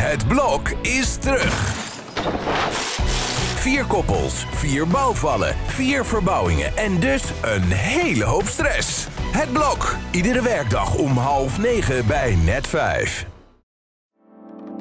Het blok is terug. Vier koppels, vier bouwvallen, vier verbouwingen en dus een hele hoop stress. Het blok, iedere werkdag om half negen bij net vijf.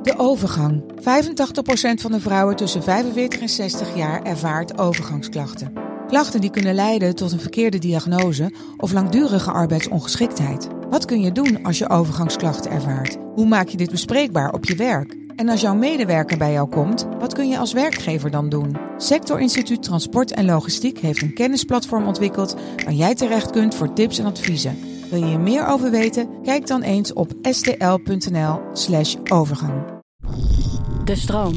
De overgang. 85% van de vrouwen tussen 45 en 60 jaar ervaart overgangsklachten. Klachten die kunnen leiden tot een verkeerde diagnose of langdurige arbeidsongeschiktheid. Wat kun je doen als je overgangsklachten ervaart? Hoe maak je dit bespreekbaar op je werk? En als jouw medewerker bij jou komt, wat kun je als werkgever dan doen? Sector Instituut Transport en Logistiek heeft een kennisplatform ontwikkeld waar jij terecht kunt voor tips en adviezen. Wil je hier meer over weten? Kijk dan eens op stl.nl/slash overgang. De stroom.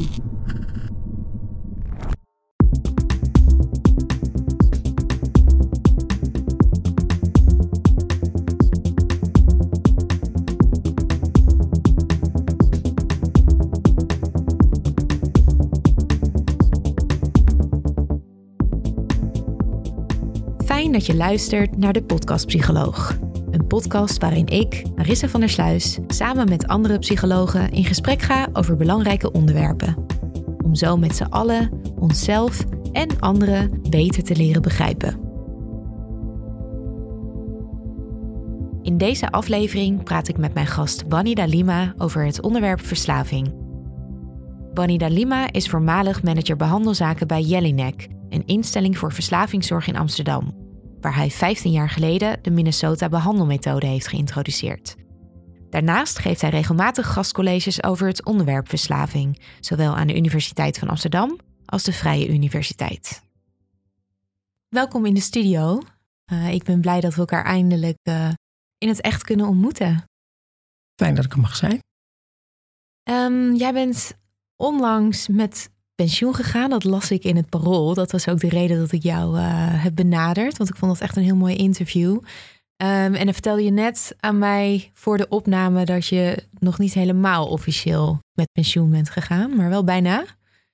Dat je luistert naar de Podcast Psycholoog. Een podcast waarin ik, Marissa van der Sluis, samen met andere psychologen in gesprek ga over belangrijke onderwerpen. Om zo met z'n allen onszelf en anderen beter te leren begrijpen. In deze aflevering praat ik met mijn gast Bunny Dalima over het onderwerp verslaving. Bunny Dalima is voormalig manager behandelzaken bij Jellinek, een instelling voor verslavingszorg in Amsterdam waar hij 15 jaar geleden de Minnesota behandelmethode heeft geïntroduceerd. Daarnaast geeft hij regelmatig gastcolleges over het onderwerp verslaving, zowel aan de Universiteit van Amsterdam als de Vrije Universiteit. Welkom in de studio. Uh, ik ben blij dat we elkaar eindelijk uh, in het echt kunnen ontmoeten. Fijn dat ik er mag zijn. Um, jij bent onlangs met pensioen gegaan. Dat las ik in het parool. Dat was ook de reden dat ik jou uh, heb benaderd. Want ik vond dat echt een heel mooi interview. Um, en dan vertelde je net aan mij voor de opname dat je nog niet helemaal officieel met pensioen bent gegaan, maar wel bijna.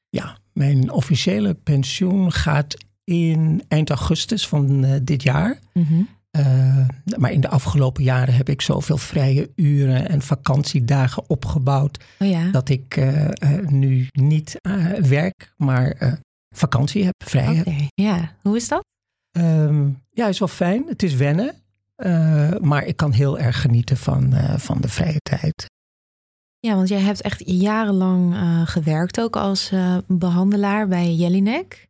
Ja, mijn officiële pensioen gaat in eind augustus van uh, dit jaar. Mm -hmm. Uh, maar in de afgelopen jaren heb ik zoveel vrije uren en vakantiedagen opgebouwd. Oh ja. Dat ik uh, uh, nu niet werk, maar vakantie heb, vrij okay. heb. Ja, hoe is dat? Um, ja, is wel fijn. Het is wennen. maar ik kan heel erg genieten van, van de vrije tijd. Ja, want jij hebt echt jarenlang gewerkt ook als behandelaar bij Jellinek.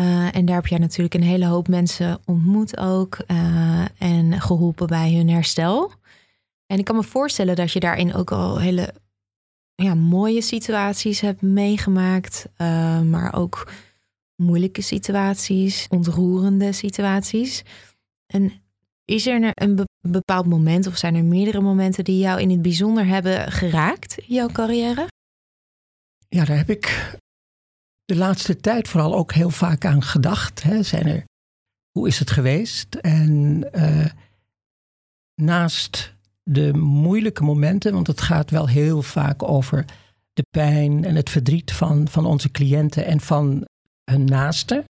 Uh, en daar heb jij natuurlijk een hele hoop mensen ontmoet ook uh, en geholpen bij hun herstel. En ik kan me voorstellen dat je daarin ook al hele ja, mooie situaties hebt meegemaakt, uh, maar ook moeilijke situaties, ontroerende situaties. En is er een bepaald moment of zijn er meerdere momenten die jou in het bijzonder hebben geraakt in jouw carrière? Ja, daar heb ik de laatste tijd vooral ook heel vaak aan gedacht. Hè. Zijn er, hoe is het geweest? En uh, naast de moeilijke momenten, want het gaat wel heel vaak over de pijn en het verdriet van, van onze cliënten en van hun naasten,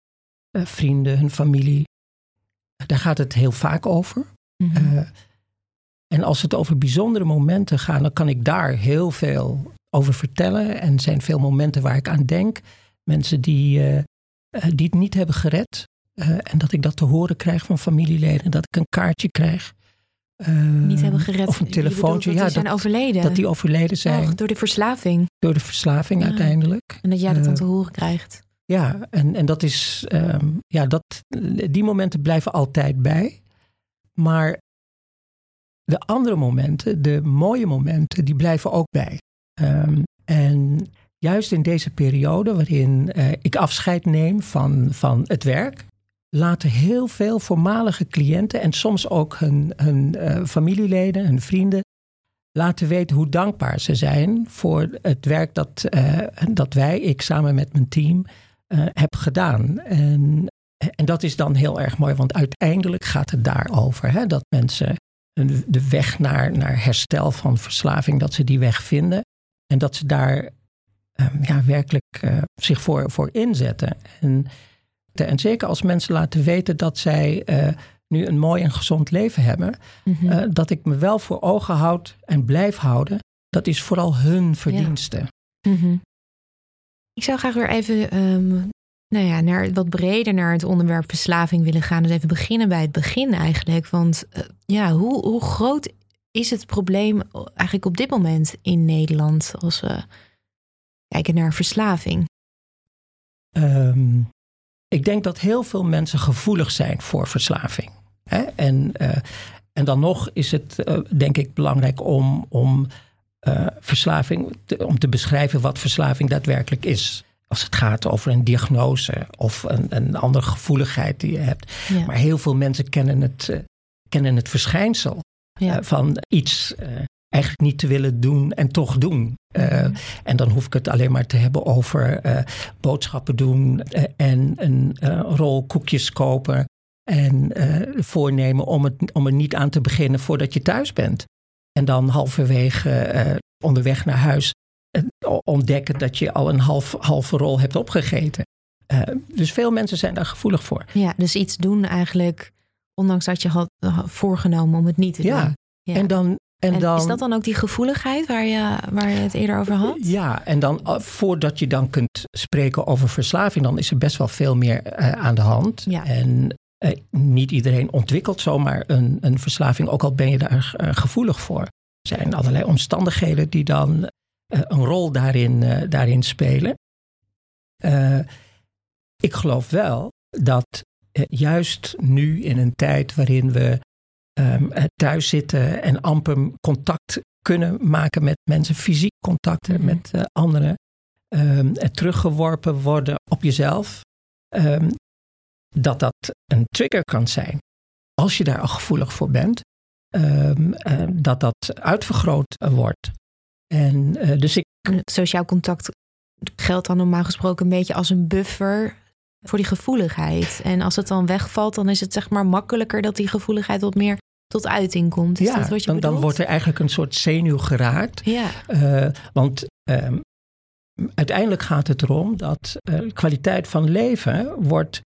uh, vrienden, hun familie. Daar gaat het heel vaak over. Mm -hmm. uh, en als het over bijzondere momenten gaat, dan kan ik daar heel veel over vertellen. En er zijn veel momenten waar ik aan denk. Mensen die, uh, die het niet hebben gered. Uh, en dat ik dat te horen krijg van familieleden. Dat ik een kaartje krijg. Uh, niet hebben gered. Of een telefoontje. Dat ja, die zijn dat, overleden. Dat die overleden zijn. Oh, door de verslaving. Door de verslaving ja. uiteindelijk. En dat jij dat dan te horen krijgt. Ja, en, en dat is. Um, ja, dat, die momenten blijven altijd bij. Maar de andere momenten, de mooie momenten, die blijven ook bij. Um, en juist in deze periode waarin uh, ik afscheid neem van, van het werk, laten heel veel voormalige cliënten en soms ook hun, hun uh, familieleden, hun vrienden, laten weten hoe dankbaar ze zijn voor het werk dat, uh, dat wij, ik samen met mijn team, heb gedaan. En, en dat is dan heel erg mooi, want uiteindelijk gaat het daarover. Hè, dat mensen de weg naar, naar herstel van verslaving, dat ze die weg vinden. En dat ze daar um, ja, werkelijk uh, zich voor, voor inzetten. En, de, en zeker als mensen laten weten dat zij uh, nu een mooi en gezond leven hebben, mm-hmm. uh, dat ik me wel voor ogen houd en blijf houden dat is vooral hun verdienste. Mhm. Ik zou graag weer even ehm, nou ja, naar wat breder naar het onderwerp verslaving willen gaan. Dus even beginnen bij het begin eigenlijk. Want eh, ja, hoe, hoe groot is het probleem eigenlijk op dit moment in Nederland als we kijken naar verslaving? Ehm, ik denk dat heel veel mensen gevoelig zijn voor verslaving. Hè? En, eh, en dan nog is het eh, denk ik belangrijk om, om verslaving, te, om te beschrijven wat verslaving daadwerkelijk is als het gaat over een diagnose of een, een andere gevoeligheid die je hebt. Maar heel veel mensen kennen het, kennen het verschijnsel van iets eigenlijk niet te willen doen en toch doen. Mm-hmm. En dan hoef ik het alleen maar te hebben over boodschappen doen en een rol koekjes kopen. En voornemen om, het, om er niet aan te beginnen voordat je thuis bent. En dan halverwege onderweg naar huis ontdekken dat je al een half, halve rol hebt opgegeten. Dus veel mensen zijn daar gevoelig voor. Ja, dus iets doen eigenlijk, ondanks dat je had voorgenomen om het niet te ja. doen. Ja, en dan. En, dan, is dat dan ook die gevoeligheid waar je, waar je het eerder over had? Ja, en dan uh, voordat je dan kunt spreken over verslaving, dan is er best wel veel meer uh, aan de hand. Ja. En niet iedereen ontwikkelt zomaar een, een verslaving, ook al ben je daar gevoelig voor. Er zijn allerlei omstandigheden die dan eh, een rol daarin, eh, daarin spelen. Eh, ik geloof wel dat juist nu in een tijd waarin we um, thuis zitten en amper contact kunnen maken met mensen, fysiek contacten mm met uh, anderen, um, teruggeworpen worden op jezelf, um, dat dat een trigger kan zijn. Als je daar al gevoelig voor bent, dat dat uitvergroot wordt. En uh, dus ik. Sociaal contact geldt dan normaal gesproken een beetje als een buffer voor die gevoeligheid. En als het dan wegvalt, dan is het zeg maar makkelijker dat die gevoeligheid wat meer tot uiting komt. Is ja, dat wat je dan, dan, wordt er eigenlijk een soort zenuw geraakt. Ja. Uh, want um, uiteindelijk gaat het erom dat uh, kwaliteit van leven wordt.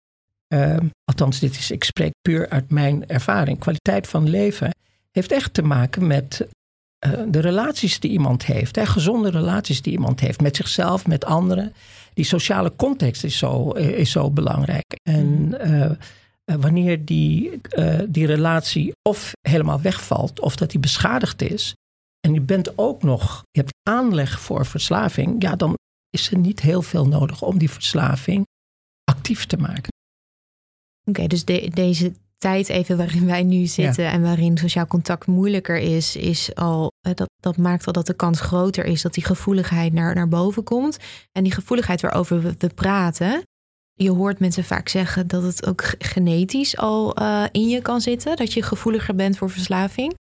Uh, althans, dit is, ik spreek puur uit mijn ervaring. Kwaliteit van leven heeft echt te maken met uh, de relaties die iemand heeft, hè, gezonde relaties die iemand heeft met zichzelf, met anderen. Die sociale context is zo, is zo belangrijk. En uh, wanneer die, die relatie of helemaal wegvalt, of dat die beschadigd is, en je bent ook nog, je hebt aanleg voor verslaving, ja, dan is er niet heel veel nodig om die verslaving actief te maken. Oké, dus de, deze tijd even waarin wij nu zitten ja. en waarin sociaal contact moeilijker is, is al, dat, dat maakt al dat de kans groter is dat die gevoeligheid naar, naar boven komt. En die gevoeligheid waarover we, we praten, je hoort mensen vaak zeggen dat het ook genetisch al uh, in je kan zitten, dat je gevoeliger bent voor verslaving.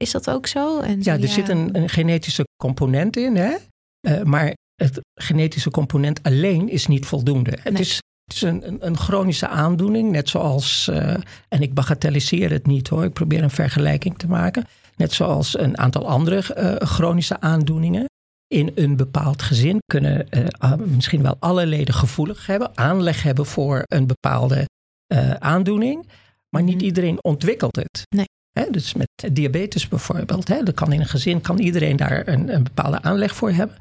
Is dat ook zo? En ja, er ja, zit een, een, genetische component in, hè? Uh, maar het genetische component alleen is niet voldoende. Nee. Het is is een, een, chronische aandoening, net zoals, uh, en ik bagatelliseer het niet hoor, ik probeer een vergelijking te maken. Net zoals een aantal andere uh, chronische aandoeningen. In een bepaald gezin kunnen uh, misschien wel alle leden gevoelig hebben, aanleg hebben voor een bepaalde aandoening. Maar niet Mhm. iedereen ontwikkelt het. Nee. Dus met diabetes bijvoorbeeld. Hè, dan kan in een gezin kan iedereen daar een, een bepaalde aanleg voor hebben.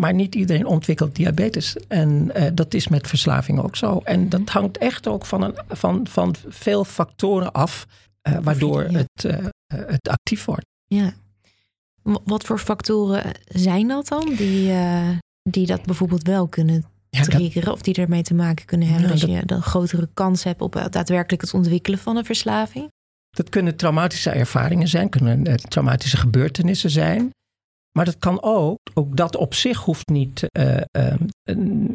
Maar niet iedereen ontwikkelt diabetes. En uh, dat is met verslaving ook zo. En dat hangt echt ook van, een, van, van veel factoren af, uh, waardoor het, uh, het actief wordt. Ja. Wat voor factoren zijn dat dan, die, die dat bijvoorbeeld wel kunnen Ja, triggeren dat- of die ermee te maken kunnen hebben? Ja, dat, dat- je een grotere kans hebt op daadwerkelijk het ontwikkelen van een verslaving? Dat kunnen traumatische ervaringen zijn, kunnen eh, traumatische gebeurtenissen zijn. Maar dat kan ook, ook dat op zich hoeft niet eh, eh,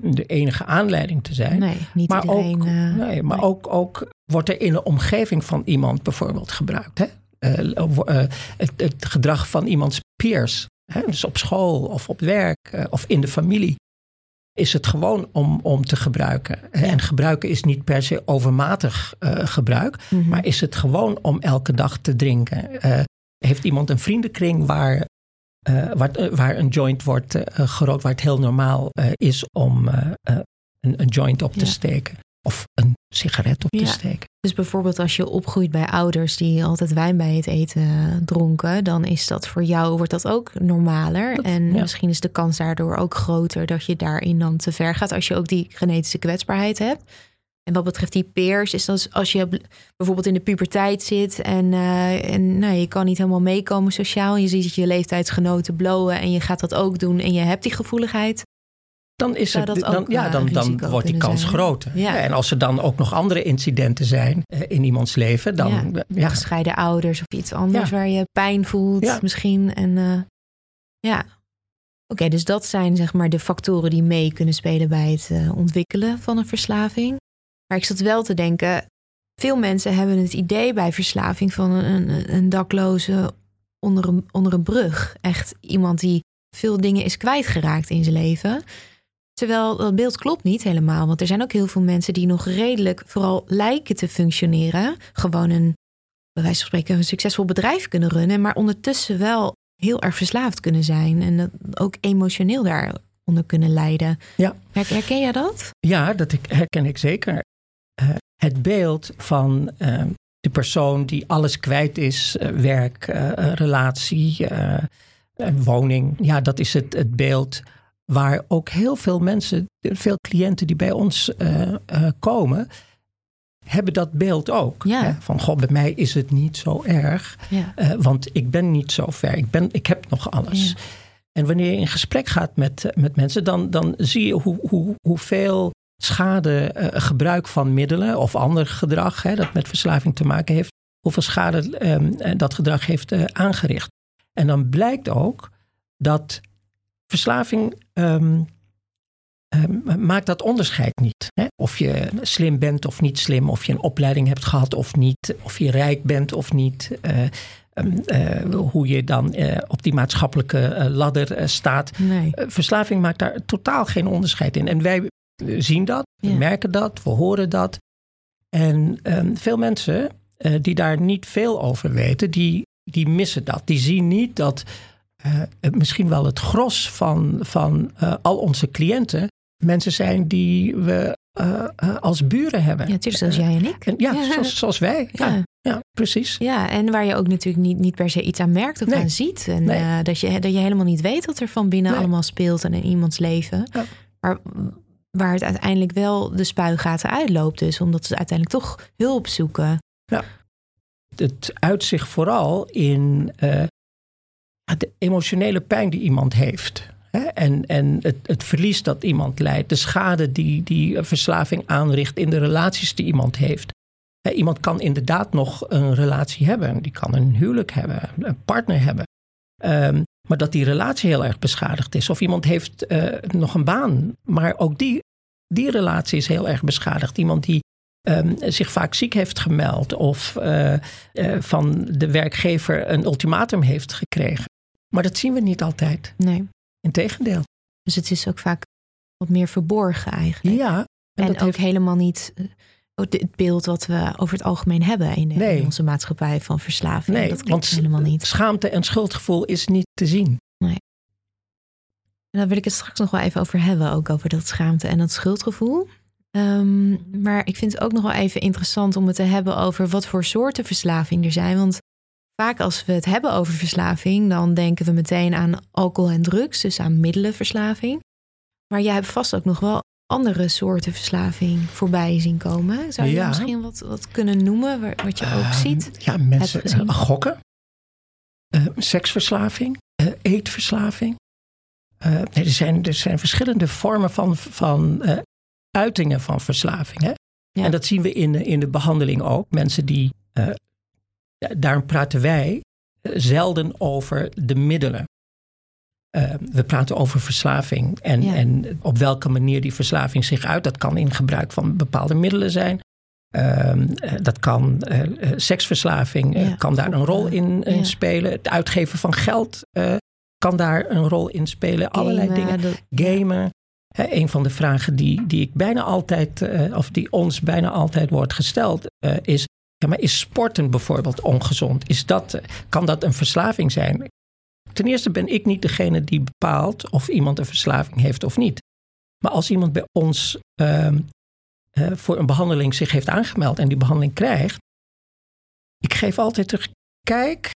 de enige aanleiding te zijn. Nee, niet maar iedereen. ook, eh, nee, maar nee. Ook, ook wordt er in de omgeving van iemand bijvoorbeeld gebruikt. Hè? Het, het gedrag van iemands peers. Hè? Dus op school of op werk of in de familie. Is het gewoon om, om te gebruiken. En gebruiken is niet per se overmatig gebruik. Mhm. Maar is het gewoon om elke dag te drinken? Heeft iemand een vriendenkring waar, eh, waar, eh, waar een joint wordt eh, gerookt, waar het heel normaal is om een, een joint op te Ja. steken? Of een sigaret op te steken. Dus bijvoorbeeld als je opgroeit bij ouders die altijd wijn bij het eten dronken, dan is dat voor jou, wordt dat ook normaler. Dat- en ja. misschien is de kans daardoor ook groter dat je daarin dan te ver gaat als je ook die genetische kwetsbaarheid hebt. En wat betreft die peers, is dat als je bijvoorbeeld in de puberteit zit en, eh, en nou, je kan niet helemaal meekomen sociaal. Je ziet je leeftijdsgenoten blowen en je gaat dat ook doen en je hebt die gevoeligheid. Dan, is het, dat dan, ja, eh, dan, dan wordt die kans zijn, groter. Ja. En als er dan ook nog andere incidenten zijn eh, in iemands leven, dan Ja. Gescheiden ouders of iets anders waar je pijn voelt misschien. En ja, oké, dus dat zijn zeg maar de factoren die mee kunnen spelen bij het ontwikkelen van een verslaving. Maar ik zat wel te denken, veel mensen hebben het idee bij verslaving van een, een, dakloze onder een, onder een brug. Echt iemand die veel dingen is kwijtgeraakt in zijn leven. Terwijl dat beeld klopt niet helemaal. Want er zijn ook heel veel mensen die nog redelijk vooral lijken te functioneren. Gewoon een, bij wijze van spreken, een succesvol bedrijf kunnen runnen. Maar ondertussen wel heel erg verslaafd kunnen zijn. En dat ook emotioneel daaronder kunnen lijden. Ja. Her- Herken jij dat? Ja, dat ik, herken ik zeker. Eh, het beeld van eh, de persoon die alles kwijt is, eh, werk, eh, relatie, woning. Ja, dat is het, het beeld waar ook heel veel mensen, veel cliënten die bij ons komen, hebben dat beeld ook. Ja. Hè? Van, goh, bij mij is het niet zo erg, Ja. want ik ben niet zo ver. Ik, ben, ik heb nog alles. Ja. En wanneer je in gesprek gaat met, met mensen, dan, dan zie je hoe, hoe, hoeveel schade eh, gebruik van middelen of ander gedrag hè, dat met verslaving te maken heeft, hoeveel schade ehm, eh, dat gedrag heeft eh, aangericht. En dan blijkt ook dat verslaving ehm, ehm, maakt dat onderscheid niet. Hè? Of je slim bent of niet slim, of je een opleiding hebt gehad of niet, of je rijk bent of niet. hoe je dan op die maatschappelijke ladder staat. Nee. Verslaving maakt daar totaal geen onderscheid in. En wij zien dat, we Ja. merken dat, we horen dat. En ehm, veel mensen eh, die daar niet veel over weten, die, die missen dat. Die zien niet dat het misschien wel het gros van, van eh, al onze cliënten mensen zijn die we als buren hebben. Ja, natuurlijk, zoals jij en ik. En ja, Zoals, zoals wij. Ja, Ja. ja. precies. Ja, en waar je ook natuurlijk niet, niet per se iets aan merkt of Nee. aan ziet. En Nee. dat, je, dat je helemaal niet weet wat er van binnen Nee. allemaal speelt en in iemands leven. Maar waar het uiteindelijk wel de spuigaten uitloopt. Dus omdat ze uiteindelijk toch hulp zoeken. het uitzicht vooral in eh, ja, de emotionele pijn die iemand heeft. Hè? En, en het, het verlies dat iemand leidt, de schade die, die verslaving aanricht in de relaties die iemand heeft. Hè, iemand kan inderdaad nog een relatie hebben, die kan een huwelijk hebben, een partner hebben. Ehm, maar dat die relatie heel erg beschadigd is. Of iemand heeft eh, nog een baan, maar ook die, die relatie is heel erg beschadigd. Iemand die ehm, zich vaak ziek heeft gemeld of eh, eh, van de werkgever een ultimatum heeft gekregen. Maar dat zien we niet altijd. Nee. Integendeel. Dus het is ook vaak wat meer verborgen eigenlijk. Ja. En, En, dat ook heeft, helemaal niet het beeld wat we over het algemeen hebben in, de- Nee. in onze maatschappij van verslaving. nee, dat klopt helemaal niet. schaamte en schuldgevoel is niet te zien. En daar wil ik het straks nog wel even over hebben, ook over dat schaamte en dat schuldgevoel. Ehm, maar ik vind het ook nog wel even interessant om het te hebben over wat voor soorten verslaving er zijn. Want vaak als we het hebben over verslaving, dan denken we meteen aan alcohol en drugs, dus aan middelenverslaving. Maar jij hebt vast ook nog wel andere soorten verslaving voorbij zien komen. Zou je Ja. misschien wat, wat kunnen noemen, waar- wat je ook Ehm, ziet? Ja, mensen eh, gokken, eh, seksverslaving, eh, eetverslaving. Eh, nee, er, zijn, er zijn verschillende vormen van, van eh, uitingen van verslaving. Hè? Ja. En dat zien we in, de- in de behandeling ook. Mensen die, ja, daarom praten wij zelden over de middelen. Eh, we praten over verslaving en, Ja. en op welke manier die verslaving zich uit. Dat kan in gebruik van bepaalde middelen zijn. Ehm, eh, dat kan eh, eh, seksverslaving, Ja, kan daar een rol in, in ja. spelen. Het uitgeven van geld kan daar een rol in spelen. Allerlei dingen. dat- Gamen. Hè, een van de vragen die, die ik bijna altijd, of die ons bijna altijd wordt gesteld, is: ja, maar is sporten bijvoorbeeld ongezond? Is dat, kan dat een verslaving zijn? Ten eerste ben ik niet degene die bepaalt of iemand een verslaving heeft of niet. Maar als iemand bij ons ehm, eh, voor een behandeling zich heeft aangemeld en die behandeling krijgt. Ik geef altijd terug, kijk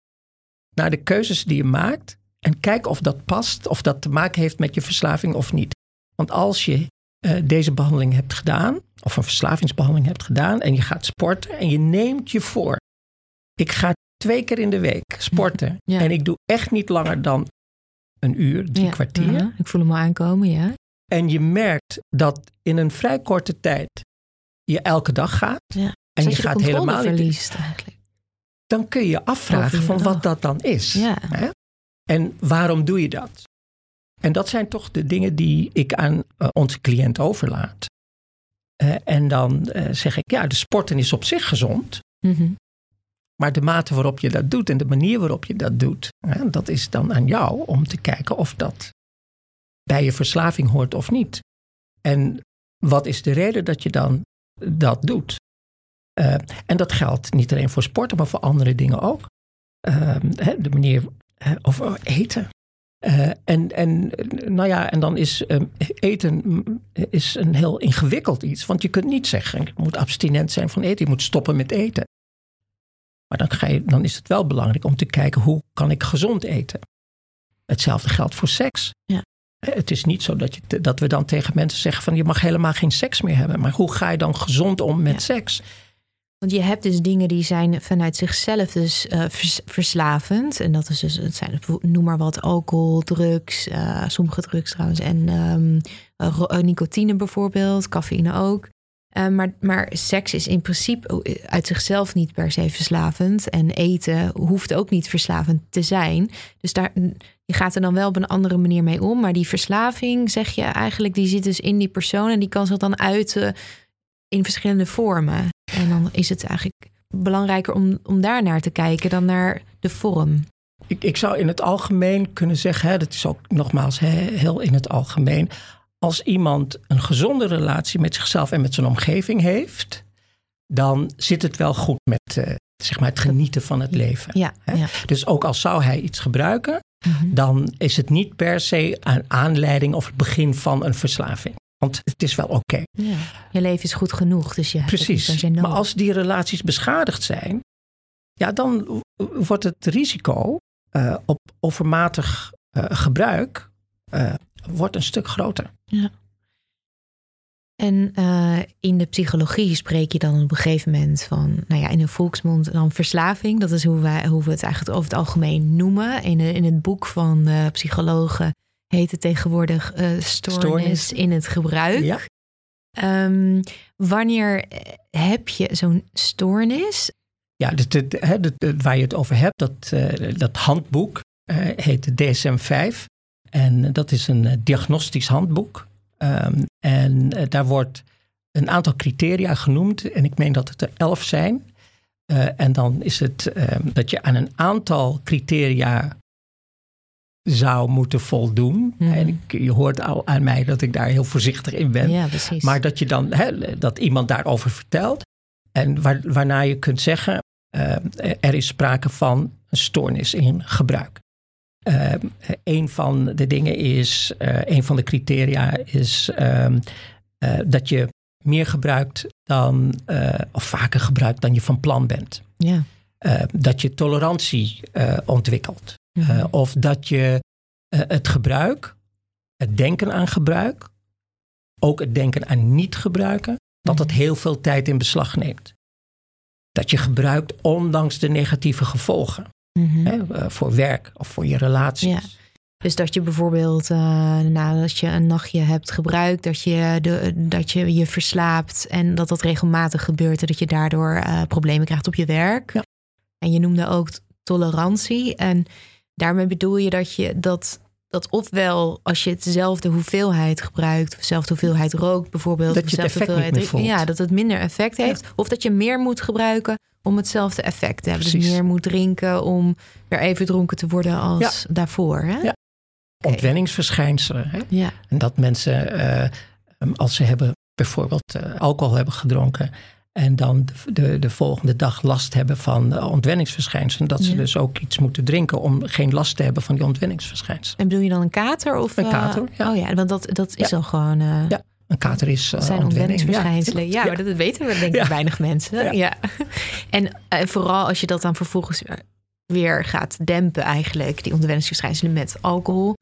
naar de keuzes die je maakt en kijk of dat past, of dat te maken heeft met je verslaving of niet. Want als je uh, deze behandeling hebt gedaan, of een verslavingsbehandeling hebt gedaan, en je gaat sporten en je neemt je voor, ik ga twee keer in de week sporten Ja. en ik doe echt niet langer dan een uur, drie Ja, kwartier. mhm. Ik voel hem al aankomen, ja. En je merkt dat in een vrij korte tijd je elke dag gaat. ja. En je gaat helemaal niet. verliest eigenlijk. Dan kun je afvragen van wat dat dan is. Ja. Hè? En waarom doe je dat? En dat zijn toch de dingen die ik aan eh, onze cliënt overlaat. Eh, en dan eh, zeg ik, ja, de sporten is op zich gezond. Mhm. Maar de mate waarop je dat doet en de manier waarop je dat doet, hè, dat is dan aan jou om te kijken of dat bij je verslaving hoort of niet. En wat is de reden dat je dan dat doet? Eh, en dat geldt niet alleen voor sporten, maar voor andere dingen ook. Eh, hè, de manier of eten. Eh, en, en, nou ja, en dan is eh, eten is een heel ingewikkeld iets. Want je kunt niet zeggen, je moet abstinent zijn van eten. Je moet stoppen met eten. Maar dan, ga je, dan is het wel belangrijk om te kijken hoe kan ik gezond eten. Hetzelfde geldt voor seks. Ja. Het is niet zo dat, je, dat we dan tegen mensen zeggen van je mag helemaal geen seks meer hebben. Maar hoe ga je dan gezond om met Ja. seks? Want je hebt dus dingen die zijn vanuit zichzelf dus vers- verslavend. En dat is dus, het zijn, noem maar wat, alcohol, drugs, eh, sommige drugs trouwens. En eh, nicotine bijvoorbeeld, cafeïne ook. Eh, maar, maar seks is in principe uit zichzelf niet per se verslavend. En eten hoeft ook niet verslavend te zijn. Dus daar, je gaat er dan wel op een andere manier mee om. Maar die verslaving, zeg je eigenlijk, die zit dus in die persoon. En die kan zich dan uiten in verschillende vormen. En dan is het eigenlijk belangrijker om, om daar naar te kijken dan naar de vorm. Ik, ik zou in het algemeen kunnen zeggen, hè, dat is ook nogmaals hè, heel in het algemeen. Als iemand een gezonde relatie met zichzelf en met zijn omgeving heeft, dan zit het wel goed met eh, zeg maar het genieten van het leven. Ja, Hè? ja. Dus ook al zou hij iets gebruiken, Mhm. dan is het niet per se een aanleiding of het begin van een verslaving. Want het is wel oké. ja. Je leven is goed genoeg, dus je hebt het niet per Precies. Maar als die relaties beschadigd zijn, ja, dan wordt het risico eh, op overmatig eh, gebruik wordt een stuk groter. En eh, in de psychologie spreek je dan op een gegeven moment van, nou ja, in de volksmond dan verslaving. Dat is hoe, wij, hoe we het eigenlijk over het algemeen noemen. In, de, in het boek van eh, psychologen heet het tegenwoordig eh, stoornis, Stoornis. in het gebruik. Ja. Ehm, wanneer eh, heb je zo'n stoornis? Ja, de, waar je het over hebt, dat, eh, dat handboek eh, heet de DSM-5. En dat is een eh, diagnostisch handboek. Ehm, en eh, daar wordt een aantal criteria genoemd. En ik meen dat het er elf zijn. Eh, en dan is het ehm, dat je aan een aantal criteria zou moeten voldoen. Mhm. En ik, je hoort al aan mij dat ik daar heel voorzichtig in ben. ja, precies. Maar dat je dan dat iemand daarover vertelt. En waar, waarna je kunt zeggen, eh, er is sprake van een stoornis in gebruik. Eh, een van de dingen is, eh, een van de criteria is ehm, eh, dat je meer gebruikt dan, of vaker gebruikt dan je van plan bent. ja. Dat je tolerantie ontwikkelt. Mhm. Of dat je het gebruik, het denken aan gebruik, ook het denken aan niet gebruiken, dat dat heel veel tijd in beslag neemt. Dat je gebruikt ondanks de negatieve gevolgen Mhm. hè, eh, voor werk of voor je relaties. Ja. Dus dat je bijvoorbeeld uh, nadat je een nachtje hebt gebruikt, dat je, de, dat je je verslaapt en dat dat regelmatig gebeurt en dat je daardoor uh, problemen krijgt op je werk. Ja. En je noemde ook tolerantie. En daarmee bedoel je dat je dat, dat ofwel als je hetzelfde hoeveelheid gebruikt, of dezelfde hoeveelheid rookt bijvoorbeeld, dat je het effect hoeveelheid, niet meer voelt. ja, dat het minder effect heeft, ja. of dat je meer moet gebruiken om hetzelfde effect te hebben. Precies. Dus meer moet drinken om weer even dronken te worden als Ja. daarvoor. Hè? Ja. Ontwenningsverschijnselen. Hè? Ja. En dat mensen, uh, als ze hebben bijvoorbeeld uh, alcohol hebben gedronken. En dan de, de, de, volgende dag last hebben van uh, ontwenningsverschijnselen. Dat ze Ja. dus ook iets moeten drinken om geen last te hebben van die ontwenningsverschijnselen. En bedoel je dan een kater? Of, Een kater, ja. Oh ja, want dat, dat is Ja. al gewoon... uh, Ja. Een kater is uh, zijn ontwenningsverschijnselen. Ja, maar dat weten we denk ik weinig mensen. Ja. En vooral als je dat dan vervolgens weer gaat dempen eigenlijk, die ontwenningsverschijnselen met alcohol.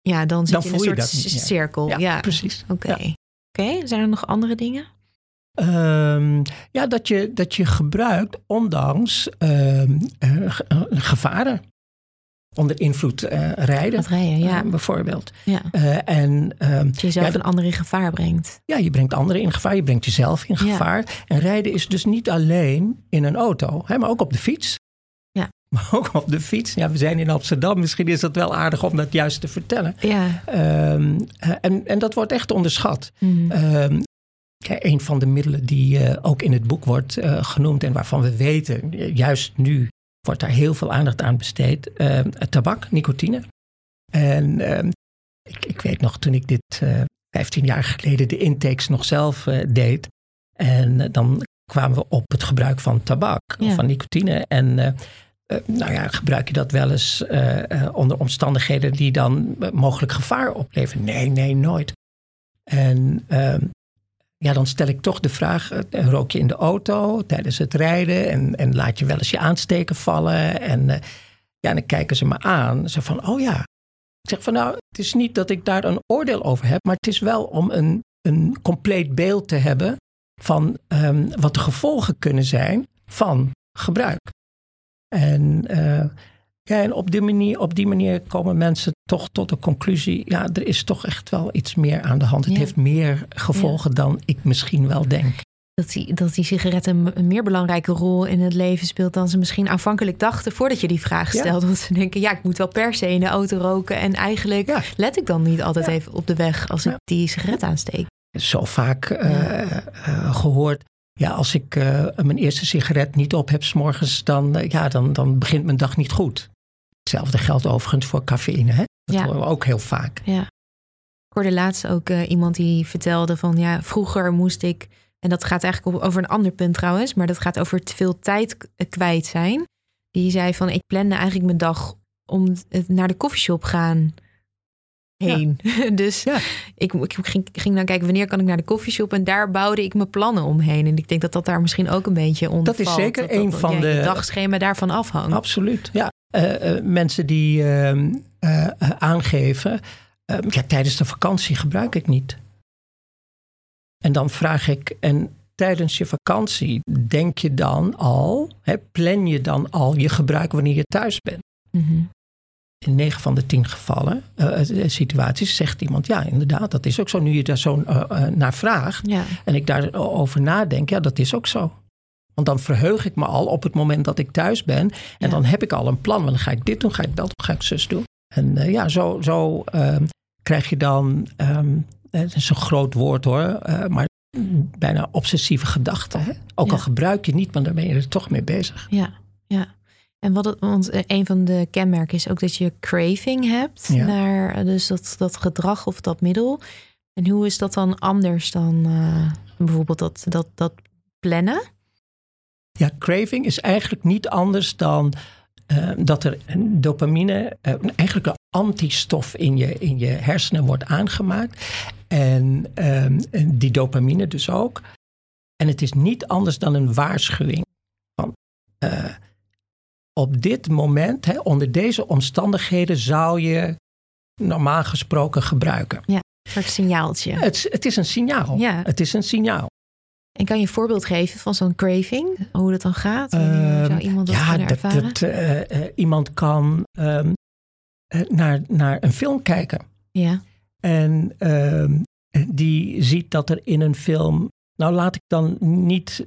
Ja, dan zit je in een soort cirkel. Ja, precies. Oké. Oké, zijn er nog andere dingen? Um, ja, dat je, dat je gebruikt ondanks uh, gevaren. Onder invloed uh, rijden. rijden, ja. bijvoorbeeld. Ja. en, um, dat je jezelf ja, een ander in gevaar brengt. Ja, je brengt anderen in gevaar. Je brengt jezelf in gevaar. En rijden is dus niet alleen in een auto, hè, maar ook op de fiets. Ja. Maar ook op de fiets. Ja, we zijn in Amsterdam. Misschien is dat wel aardig om dat juist te vertellen. Ja. Um, en, en dat wordt echt onderschat. Mm. Um, een van de middelen die ook in het boek wordt genoemd en waarvan we weten, juist nu wordt daar heel veel aandacht aan besteed, uh, tabak, nicotine. En ehm, ik, ik, weet nog toen ik dit 15 jaar geleden de intakes nog zelf deed. En dan kwamen we op het gebruik van tabak, ja. van nicotine. En nou ja, gebruik je dat wel eens onder omstandigheden die dan mogelijk gevaar opleveren? Nee, nee, nooit. En ehm, ja, dan stel ik toch de vraag: eh, rook je in de auto tijdens het rijden en, en laat je wel eens je aansteken vallen? En uh, ja, dan kijken ze me aan. Ze van: oh ja. Ik zeg van nou, het is niet dat ik daar een oordeel over heb, maar het is wel om een, een compleet beeld te hebben van um, wat de gevolgen kunnen zijn van gebruik. En uh, ja, en op die, manier, op die manier komen mensen toch tot de conclusie: ja, er is toch echt wel iets meer aan de hand. Het heeft meer gevolgen dan ik misschien wel denk. Dat die, dat die sigaret een, meer belangrijke rol in het leven speelt dan ze misschien aanvankelijk dachten voordat je die vraag stelde. Want ze denken: ja, ik moet wel per se in de auto roken. En eigenlijk let ik dan niet altijd even op de weg als ik die sigaret aansteek. Zo vaak uh, uh, gehoord. Ja, als ik uh, mijn eerste sigaret niet op heb s'morgens, dan, ja, dan, dan begint mijn dag niet goed. Hetzelfde geldt overigens voor cafeïne. Hè? Dat horen we ook heel vaak. Ja. Ik hoorde laatst ook uh, iemand die vertelde van ja, vroeger moest ik, en dat gaat eigenlijk over een ander punt trouwens, maar dat gaat over te veel tijd kwijt zijn. Die zei van ik plande eigenlijk mijn dag om naar de koffieshop gaan heen. Ja. dus ja. ik, ik ging, ging, dan kijken wanneer kan ik naar de koffieshop en daar bouwde ik mijn plannen omheen. En ik denk dat dat daar misschien ook een beetje onder. Dat is zeker dat, een van ja, de dagschema daarvan afhangt. Absoluut. Ja, uh, uh, mensen die uh, aangeven, ehm, ja, tijdens de vakantie gebruik ik niet. En dan vraag ik, en tijdens je vakantie denk je dan al, hè, plan je dan al je gebruik wanneer je thuis bent? Mm -hmm in 9 van de 10 gevallen, uh, situaties, zegt iemand: ja, inderdaad, dat is ook zo. Nu je daar zo uh, naar vraagt ja. en ik daarover nadenk, ja, dat is ook zo. Want dan verheug ik me al op het moment dat ik thuis ben. En ja. dan heb ik al een plan. Want dan ga ik dit doen, ga ik dat doen, ga ik zus doen. En ja, zo, zo um, krijg je dan, um, het is een groot woord hoor, maar bijna obsessieve gedachten. Hè? Ook ja. al gebruik je niet, maar dan ben je er toch mee bezig. Ja, ja. En wat het, want een van de kenmerken is ook dat je craving hebt ja. naar dus dat, dat gedrag of dat middel. En hoe is dat dan anders dan uh, bijvoorbeeld dat, dat, dat plannen? Ja, craving is eigenlijk niet anders dan uh, dat er een dopamine, uh, eigenlijk een antistof in je, in je hersenen wordt aangemaakt. En, en die dopamine dus ook. En het is niet anders dan een waarschuwing. Van, op dit moment, hè, onder deze omstandigheden, zou je normaal gesproken gebruiken. Ja, een soort signaaltje. Het, het is een signaal. Ja. Het is een signaal. En kan je een voorbeeld geven van zo'n craving? Hoe dat dan gaat? Zou iemand dat ja, dat, dat uh, uh, iemand kan um, uh, naar, naar een film kijken. Ja. En ehm, die ziet dat er in een film... Nou, laat ik dan niet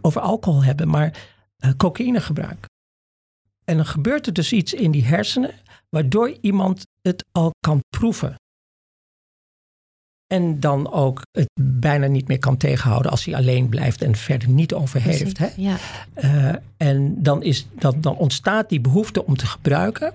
over alcohol hebben, maar cocaïne gebruik. En dan gebeurt er dus iets in die hersenen, waardoor iemand het al kan proeven. En dan ook het bijna niet meer kan tegenhouden als hij alleen blijft en verder niet over heeft. Hè? Ja. Uh, en dan, is, dan, dan ontstaat die behoefte om te gebruiken.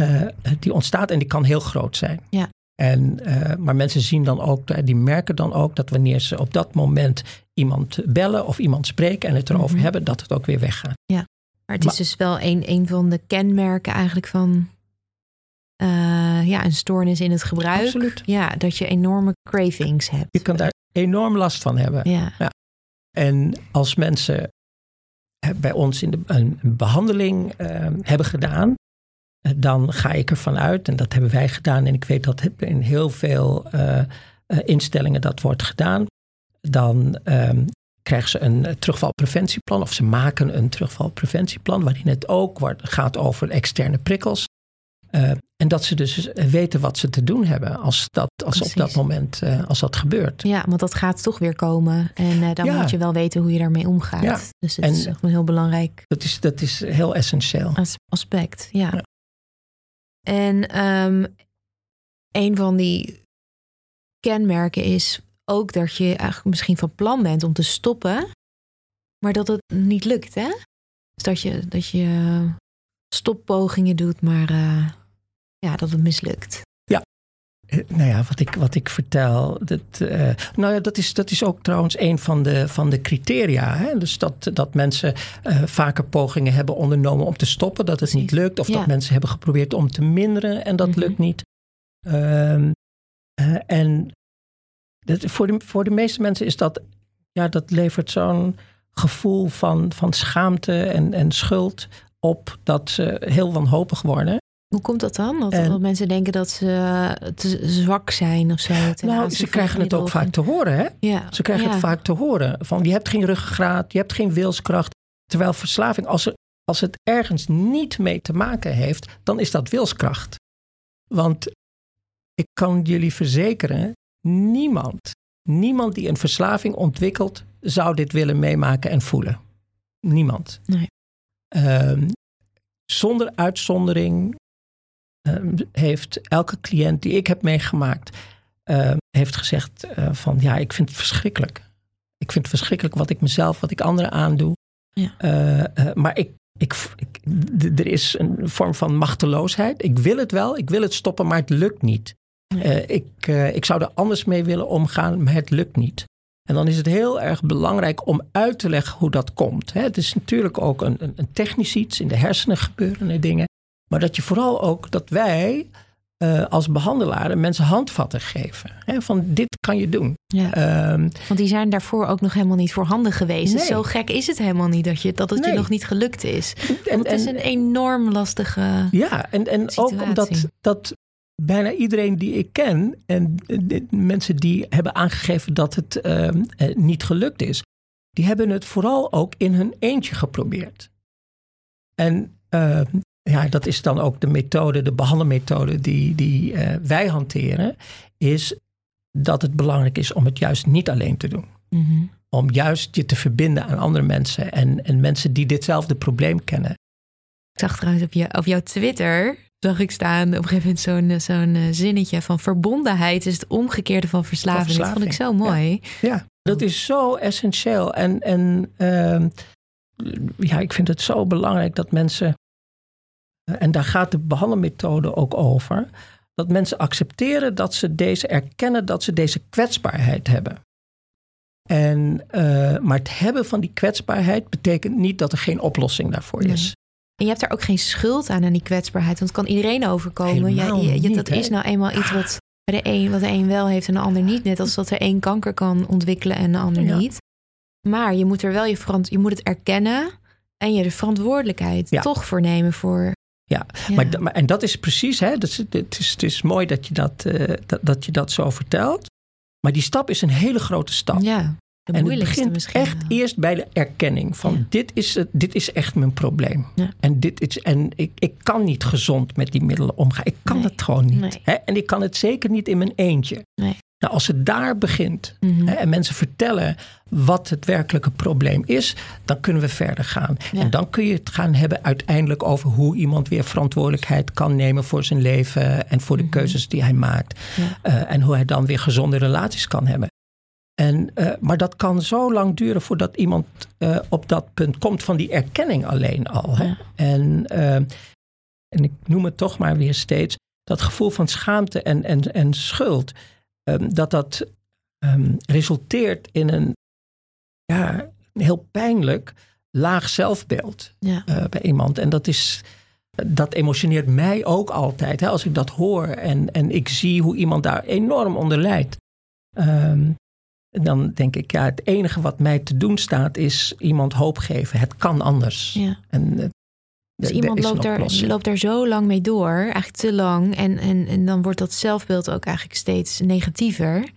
Uh, die ontstaat en die kan heel groot zijn. Ja. En, uh, maar mensen zien dan ook, die merken dan ook dat wanneer ze op dat moment iemand bellen of iemand spreken en het erover Mhm. hebben, dat het ook weer weggaat. Ja. Maar het is dus wel een, een van de kenmerken eigenlijk van eh, ja, een stoornis in het gebruik. Absoluut. Ja, dat je enorme cravings hebt. Je kan daar enorm last van hebben. Ja, En als mensen eh, bij ons in de, een behandeling eh, hebben gedaan, eh, dan ga ik ervan uit, en dat hebben wij gedaan, en ik weet dat in heel veel instellingen dat wordt gedaan, dan ehm, krijgen ze een eh, terugvalpreventieplan, of ze maken een terugvalpreventieplan, waarin het ook gaat over externe prikkels. Eh, en dat ze dus weten wat ze te doen hebben als, dat, als op dat moment eh, als dat gebeurt. ja, want dat gaat toch weer komen. En eh, dan Ja. moet je wel weten hoe je daarmee omgaat. Ja. Dus het En- is echt een heel belangrijk Dat is, dat is heel essentieel. as- aspect. Ja. Ja. En ehm, een van die kenmerken is ook dat je eigenlijk misschien van plan bent om te stoppen, maar dat het niet lukt, hè? Dus dat je, dat je stoppogingen doet, maar eh, ja, dat het mislukt. Eh, Nou ja, wat ik, wat ik vertel. Dat, eh, nou ja, dat is, dat is ook trouwens een van de, van de criteria. Hè? Dus dat, dat mensen eh, vaker pogingen hebben ondernomen om te stoppen, dat het niet lukt. Of Ja. dat mensen hebben geprobeerd om te minderen en dat Mhm. lukt niet. Ehm, eh, en dat, voor, de, voor de meeste mensen is dat, ja, dat levert zo'n gevoel van, van schaamte en, en schuld op dat ze heel wanhopig worden. Hoe komt dat dan? Dat, En- dat mensen denken dat ze te zwak zijn of zo? Nou, ze krijgen het ook vaak te horen, hè? Ja. Ze krijgen ja. het vaak te horen. Van je hebt geen ruggengraat, je hebt geen wilskracht. Terwijl verslaving, als, er, als het ergens niet mee te maken heeft, dan is dat wilskracht. Want ik kan jullie verzekeren, niemand, niemand die een verslaving ontwikkelt, zou dit willen meemaken en voelen. Niemand. Nee. Ehm, zonder uitzondering ehm, heeft elke cliënt die ik heb meegemaakt, ehm, heeft gezegd eh, van ja, ik vind het verschrikkelijk. Ik vind het verschrikkelijk wat ik mezelf, wat ik anderen aandoe. Ja. Eh, eh, maar ik, ik, ik, er is een vorm van machteloosheid. Ik wil het wel, ik wil het stoppen, maar het lukt niet. Eh, ik, eh, ik zou er anders mee willen omgaan, maar het lukt niet. En dan is het heel erg belangrijk om uit te leggen hoe dat komt. Hè. Het is natuurlijk ook een, een, technisch iets. In de hersenen gebeuren er dingen. Maar dat je vooral ook, dat wij eh, als behandelaren mensen handvatten geven. Hè, van dit kan je doen. Ja. Ehm, Want die zijn daarvoor ook nog helemaal niet voorhanden geweest. Nee. zo gek is het helemaal niet dat, je, dat het je nog niet gelukt is. en, het is en- een enorm lastige. Ja, en, en ook omdat dat bijna iedereen die ik ken en de mensen die hebben aangegeven dat het ehm, eh, niet gelukt is, die hebben het vooral ook in hun eentje geprobeerd. En ehm, ja, dat is dan ook de methode, de behandelmethode die, die eh, wij hanteren, is dat het belangrijk is om het juist niet alleen te doen. Mhm. Om juist je te verbinden aan andere mensen en, en mensen die ditzelfde probleem kennen. Ik zag trouwens op, je, op jouw Twitter. Zag ik staan op een gegeven moment zo'n eh, zo'n eh, zinnetje van verbondenheid is het omgekeerde van verslaving. Dat vond ik zo mooi. Ja, dat is zo essentieel. En, en ehm, ja, ik vind het zo belangrijk dat mensen, en daar gaat de behandelmethode ook over, dat mensen accepteren dat ze deze erkennen, dat ze deze kwetsbaarheid hebben. En, eh, maar het hebben van die kwetsbaarheid betekent niet dat er geen oplossing daarvoor is. En je hebt daar ook geen schuld aan, aan die kwetsbaarheid. Want het kan iedereen overkomen. Ja, je, dat is nou eenmaal iets wat de een, wat de een wel heeft en de ander niet. Net als dat de een kanker kan ontwikkelen en de ander Ja. niet. Maar je moet er wel je, verant, je moet het erkennen en je de verantwoordelijkheid Ja. toch voor nemen voor. Ja, maar, en dat is precies, hè, dat is, het, is, het is mooi dat je dat, eh, dat, dat je dat zo vertelt. Maar die stap is een hele grote stap. ja, de En het begint echt wel. eerst bij de erkenning van Ja. dit, is het, dit is echt mijn probleem. Ja. En, dit is, en ik, ik kan niet gezond met die middelen omgaan. Ik kan Nee. het gewoon niet. Nee. Hè? En ik kan het zeker niet in mijn eentje. Nee. Nou, als het daar begint Mhm. hè, en mensen vertellen wat het werkelijke probleem is, dan kunnen we verder gaan. Ja. En dan kun je het gaan hebben uiteindelijk over hoe iemand weer verantwoordelijkheid kan nemen voor zijn leven en voor de Mhm. keuzes die hij maakt. Ja. Eh, en hoe hij dan weer gezonde relaties kan hebben. En, eh, maar dat kan zo lang duren voordat iemand eh, op dat punt komt van die erkenning alleen al. Hè? Ja. En, eh, en ik noem het toch maar weer steeds, dat gevoel van schaamte en, en, en schuld, ehm, dat dat ehm, resulteert in een ja, een heel pijnlijk laag zelfbeeld Ja. bij iemand. En dat is, dat emotioneert mij ook altijd. Hè, als ik dat hoor en, en ik zie hoe iemand daar enorm onder lijdt. Ehm, dan denk ik, ja, het enige wat mij te doen staat is iemand hoop geven. Het kan anders. Ja. En, eh, Dus iemand loopt er, oplossing. loopt zo lang mee door, eigenlijk te lang. En, en, en dan wordt dat zelfbeeld ook eigenlijk steeds negatiever.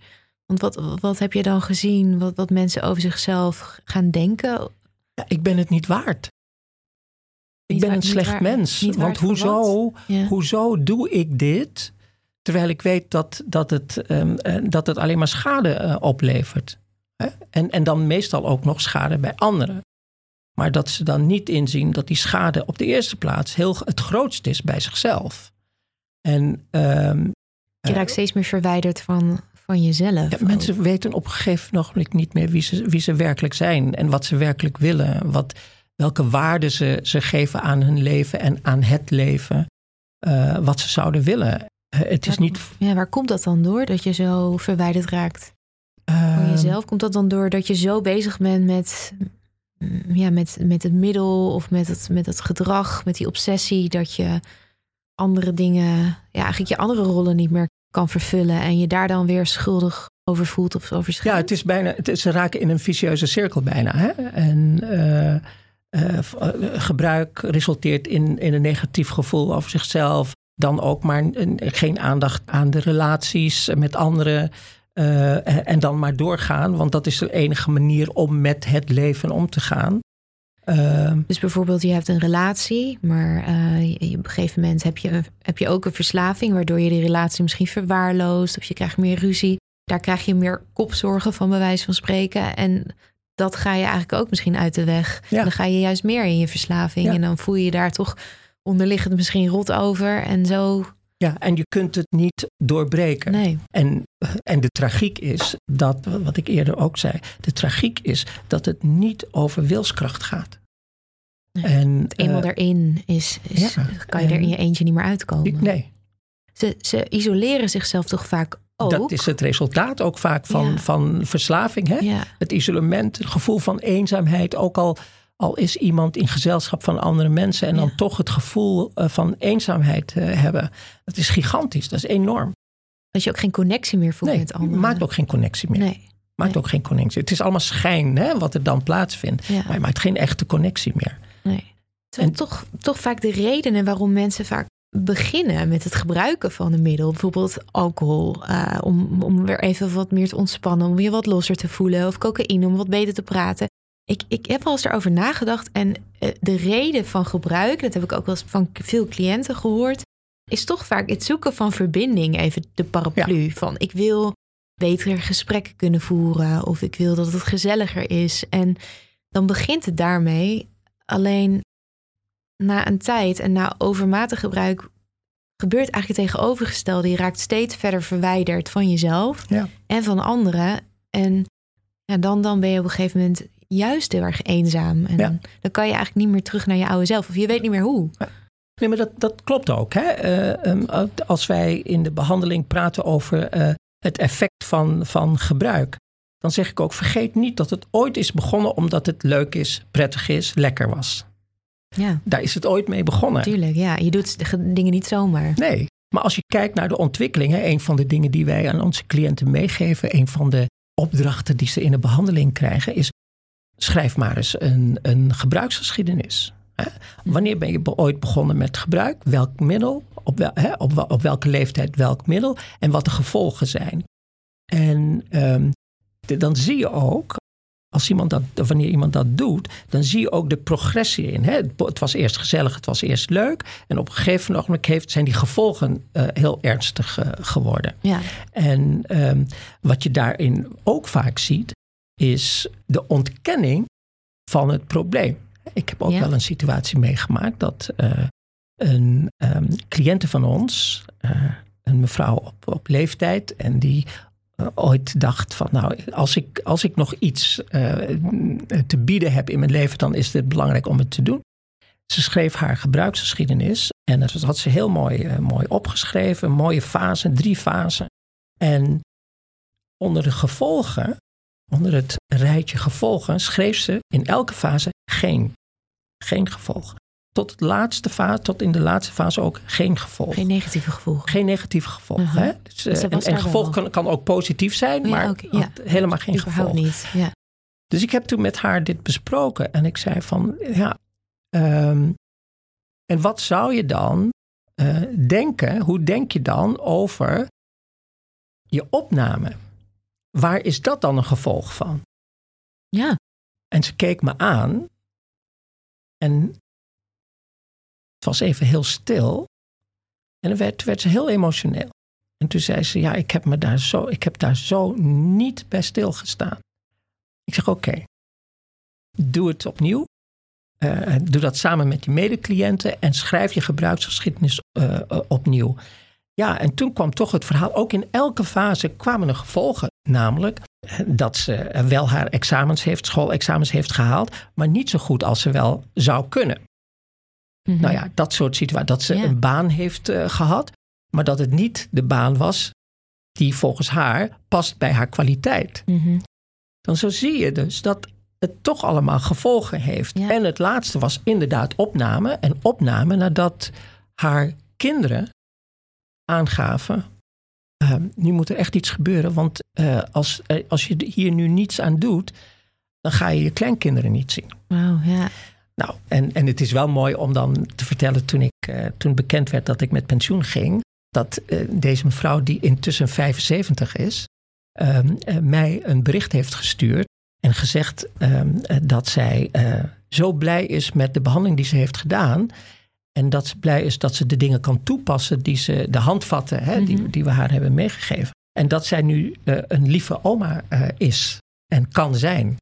Want wat, wat heb je dan gezien? Wat, wat mensen over zichzelf gaan denken? Ja, ik ben het niet waard. Ik ben een slecht mens. Want hoezo, Ja. hoezo doe ik dit? Terwijl ik weet dat, dat, het, ehm, eh, dat het alleen maar schade eh, oplevert. Hè? En, en dan meestal ook nog schade bij anderen. Maar dat ze dan niet inzien dat die schade op de eerste plaats heel, het grootst is bij zichzelf. En ehm, Je raakt steeds meer verwijderd van, van jezelf. ja, mensen weten op een gegeven moment niet meer wie ze, wie ze werkelijk zijn en wat ze werkelijk willen. Wat, welke waarden ze, ze geven aan hun leven en aan het leven. eh, wat ze zouden willen. Eh, het is Waar- niet. Ja, waar komt dat dan door dat je zo verwijderd raakt van ehm, jezelf? Komt dat dan door dat je zo bezig bent met, mm, ja, met, met het middel of met het, met het gedrag, met die obsessie, dat je andere dingen, ja, eigenlijk je andere rollen niet meer kan vervullen en je daar dan weer schuldig over voelt of over Ja, schaamt? het is bijna, het is, ze raken in een vicieuze cirkel bijna. Hè? En eh, eh, gebruik resulteert in, in een negatief gevoel over zichzelf. Dan ook maar een- geen aandacht aan de relaties met anderen. eh, en- dan maar doorgaan, want dat is de enige manier om met het leven om te gaan. Ehm, Dus bijvoorbeeld, je hebt een relatie, maar eh, op een gegeven moment heb je, heb je ook een verslaving, waardoor je die relatie misschien verwaarloost of je krijgt meer ruzie. Daar krijg je meer kopzorgen van, bij wijze van spreken. En dat ga je eigenlijk ook misschien uit de weg. Ja. Dan ga je juist meer in je verslaving Ja. en dan voel je je daar toch onderliggend misschien rot over. En zo, ja, en je kunt het niet doorbreken. nee. En, en de tragiek is dat, wat ik eerder ook zei, de tragiek is dat het niet over wilskracht gaat. Nee. En, Eenmaal eh, erin is, is ja, kan je er in je eentje niet meer uitkomen. nee, Ze, ze isoleren zichzelf toch vaak ook. dat is het resultaat ook vaak van, Ja. van verslaving. Hè? Ja, Het isolement, het gevoel van eenzaamheid, ook al, al is iemand in gezelschap van andere mensen en dan Ja. toch het gevoel eh, van eenzaamheid eh, hebben. Dat is gigantisch, dat is enorm. dat je ook geen connectie meer voelt Nee, met anderen. maakt ook geen connectie meer. Nee. Maakt nee. ook geen connectie. Het is allemaal schijn hè, wat er dan plaatsvindt. Ja. Maar je maakt geen echte connectie meer. Nee. En- toch, toch vaak de redenen waarom mensen vaak beginnen met het gebruiken van een middel. Bijvoorbeeld alcohol, eh, om, om weer even wat meer te ontspannen. Om je wat losser te voelen. Of cocaïne, om wat beter te praten. Ik, ik heb wel eens erover nagedacht. En eh, de reden van gebruik, dat heb ik ook wel eens van veel cliënten gehoord. Is toch vaak het zoeken van verbinding. Even de paraplu van ik wil betere gesprekken kunnen voeren. Of ik wil dat het gezelliger is. En dan begint het daarmee. Alleen na een tijd en na overmatig gebruik gebeurt eigenlijk het tegenovergestelde. Je raakt steeds verder verwijderd van jezelf Ja. en van anderen. En ja, dan, dan ben je op een gegeven moment juist heel erg eenzaam. En Ja. dan kan je eigenlijk niet meer terug naar je oude zelf. Of je weet niet meer hoe. Nee, maar dat, dat klopt ook. Hè? Eh, ehm, als wij in de behandeling praten over eh, het effect van, van gebruik, dan zeg ik ook: vergeet niet dat het ooit is begonnen omdat het leuk is, prettig is, lekker was. Ja, Daar is het ooit mee begonnen. natuurlijk. Ja, je doet dingen niet zomaar. Nee. Maar als je kijkt naar de ontwikkeling, hè, een van de dingen die wij aan onze cliënten meegeven, een van de opdrachten die ze in de behandeling krijgen, is schrijf maar eens een, een gebruiksgeschiedenis. Hè. Wanneer ben je ooit begonnen met gebruik? Welk middel? Op, wel, hè, op, wel- op welke leeftijd welk middel? En wat de gevolgen zijn. En ehm, de- dan zie je ook, als iemand dat, wanneer iemand dat doet, dan zie je ook de progressie in. Hè? Het, het was eerst gezellig, het was eerst leuk. En op een gegeven moment heeft, zijn die gevolgen eh, heel ernstig eh, geworden. Ja, En ehm, wat je daarin ook vaak ziet, is de ontkenning van het probleem. Ik heb ook Ja. wel een situatie meegemaakt dat eh, een um, cliënte van ons, uh, een mevrouw op, op leeftijd, en die uh, ooit dacht van nou, als ik, als ik nog iets te bieden heb in mijn leven, dan is het belangrijk om het te doen. Ze schreef haar gebruiksgeschiedenis en dat had ze heel mooi, mooi opgeschreven, mooie fasen, drie fasen. En onder de gevolgen, onder het rijtje gevolgen, schreef ze in elke fase geen, geen gevolgen. tot, het laatste fase, tot in de laatste fase ook geen gevolg. Geen negatieve gevolgen. Geen negatieve gevolgen. Uh-huh. hè? Dus, Dus eh, dat en gevolg kan, kan ook positief zijn, Oh ja, maar ook, ja. had helemaal geen gevolg. niet. Ja. Dus ik heb toen met haar dit besproken en ik zei van, ja, ehm, en wat zou je dan eh, denken, hoe denk je dan over je opname? Waar is dat dan een gevolg van? ja. En ze keek me aan en het was even heel stil en dan werd, werd ze heel emotioneel. En toen zei ze, ja, ik heb, me daar, zo, ik heb daar zo niet bij stilgestaan. Ik zeg, oké, doe het opnieuw. Eh, doe dat samen met je medecliënten en schrijf je gebruiksgeschiedenis eh, eh, opnieuw. Ja, en toen kwam toch het verhaal. Ook in elke fase kwamen er gevolgen. Namelijk dat ze wel haar examens heeft, schoolexamens heeft gehaald, maar niet zo goed als ze wel zou kunnen. Mhm. Nou ja, dat soort situaties. Dat ze Ja. een baan heeft eh, gehad, maar dat het niet de baan was die volgens haar past bij haar kwaliteit. Mhm. Dan zo zie je dus dat het toch allemaal gevolgen heeft. Ja. En het laatste was inderdaad opname. En opname nadat haar kinderen aangaven. Eh, nu moet er echt iets gebeuren, want eh, als, eh, als je hier nu niets aan doet, dan ga je je kleinkinderen niet zien. Wauw, ja. Nou, en, en het is wel mooi om dan te vertellen toen, ik, eh, toen bekend werd dat ik met pensioen ging, dat deze mevrouw, die intussen 75 is, ehm, eh, mij een bericht heeft gestuurd en gezegd ehm, eh, dat zij zo blij is met de behandeling die ze heeft gedaan. En dat ze blij is dat ze de dingen kan toepassen die ze, de handvatten hè, Mhm. die, die we haar hebben meegegeven. En dat zij nu eh, een lieve oma eh, is en kan zijn.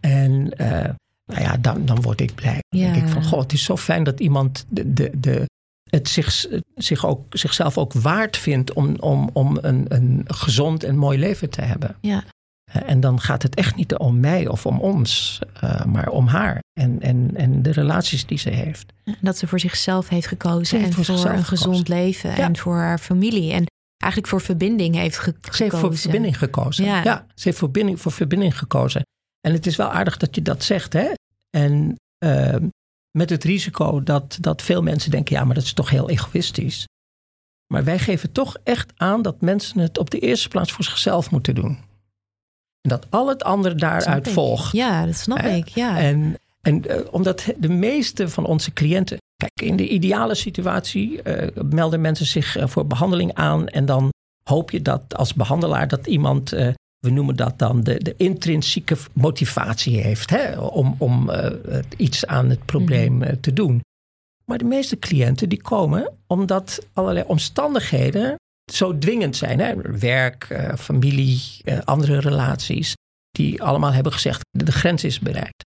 En eh, nou ja, dan, dan word ik blij. Dan Ja. denk ik van, goh, het is zo fijn dat iemand de, de, de, het zich, zich ook, zichzelf ook waard vindt om, om, om een, een gezond en mooi leven te hebben. Ja. Eh, En dan gaat het echt niet om mij of om ons, eh, maar om haar en, en, en de relaties die ze heeft. Dat ze voor zichzelf heeft gekozen. Ze heeft en voor een gezond gekozen. leven. Ja. En voor haar familie. En eigenlijk voor verbinding heeft ge- Ze heeft voor gekozen. verbinding gekozen. Ja. Ja, ze heeft voor verbinding, voor verbinding gekozen. En het is wel aardig dat je dat zegt, hè? En ehm, met het risico dat, dat veel mensen denken: ja, maar dat is toch heel egoïstisch. Maar wij geven toch echt aan dat mensen het op de eerste plaats voor zichzelf moeten doen. En dat al het andere daaruit volgt. Ja, dat snap Hè? ik. Ja. En, en eh, omdat de meeste van onze cliënten. Kijk, in de ideale situatie eh, melden mensen zich eh, voor behandeling aan. En dan hoop je dat als behandelaar dat iemand. we noemen dat dan de, de intrinsieke motivatie heeft hè, om, om iets aan het probleem eh, te doen. Maar de meeste cliënten die komen omdat allerlei omstandigheden zo dwingend zijn. Hè? Werk, eh, familie, eh, andere relaties. Die allemaal hebben gezegd, de grens is bereikt.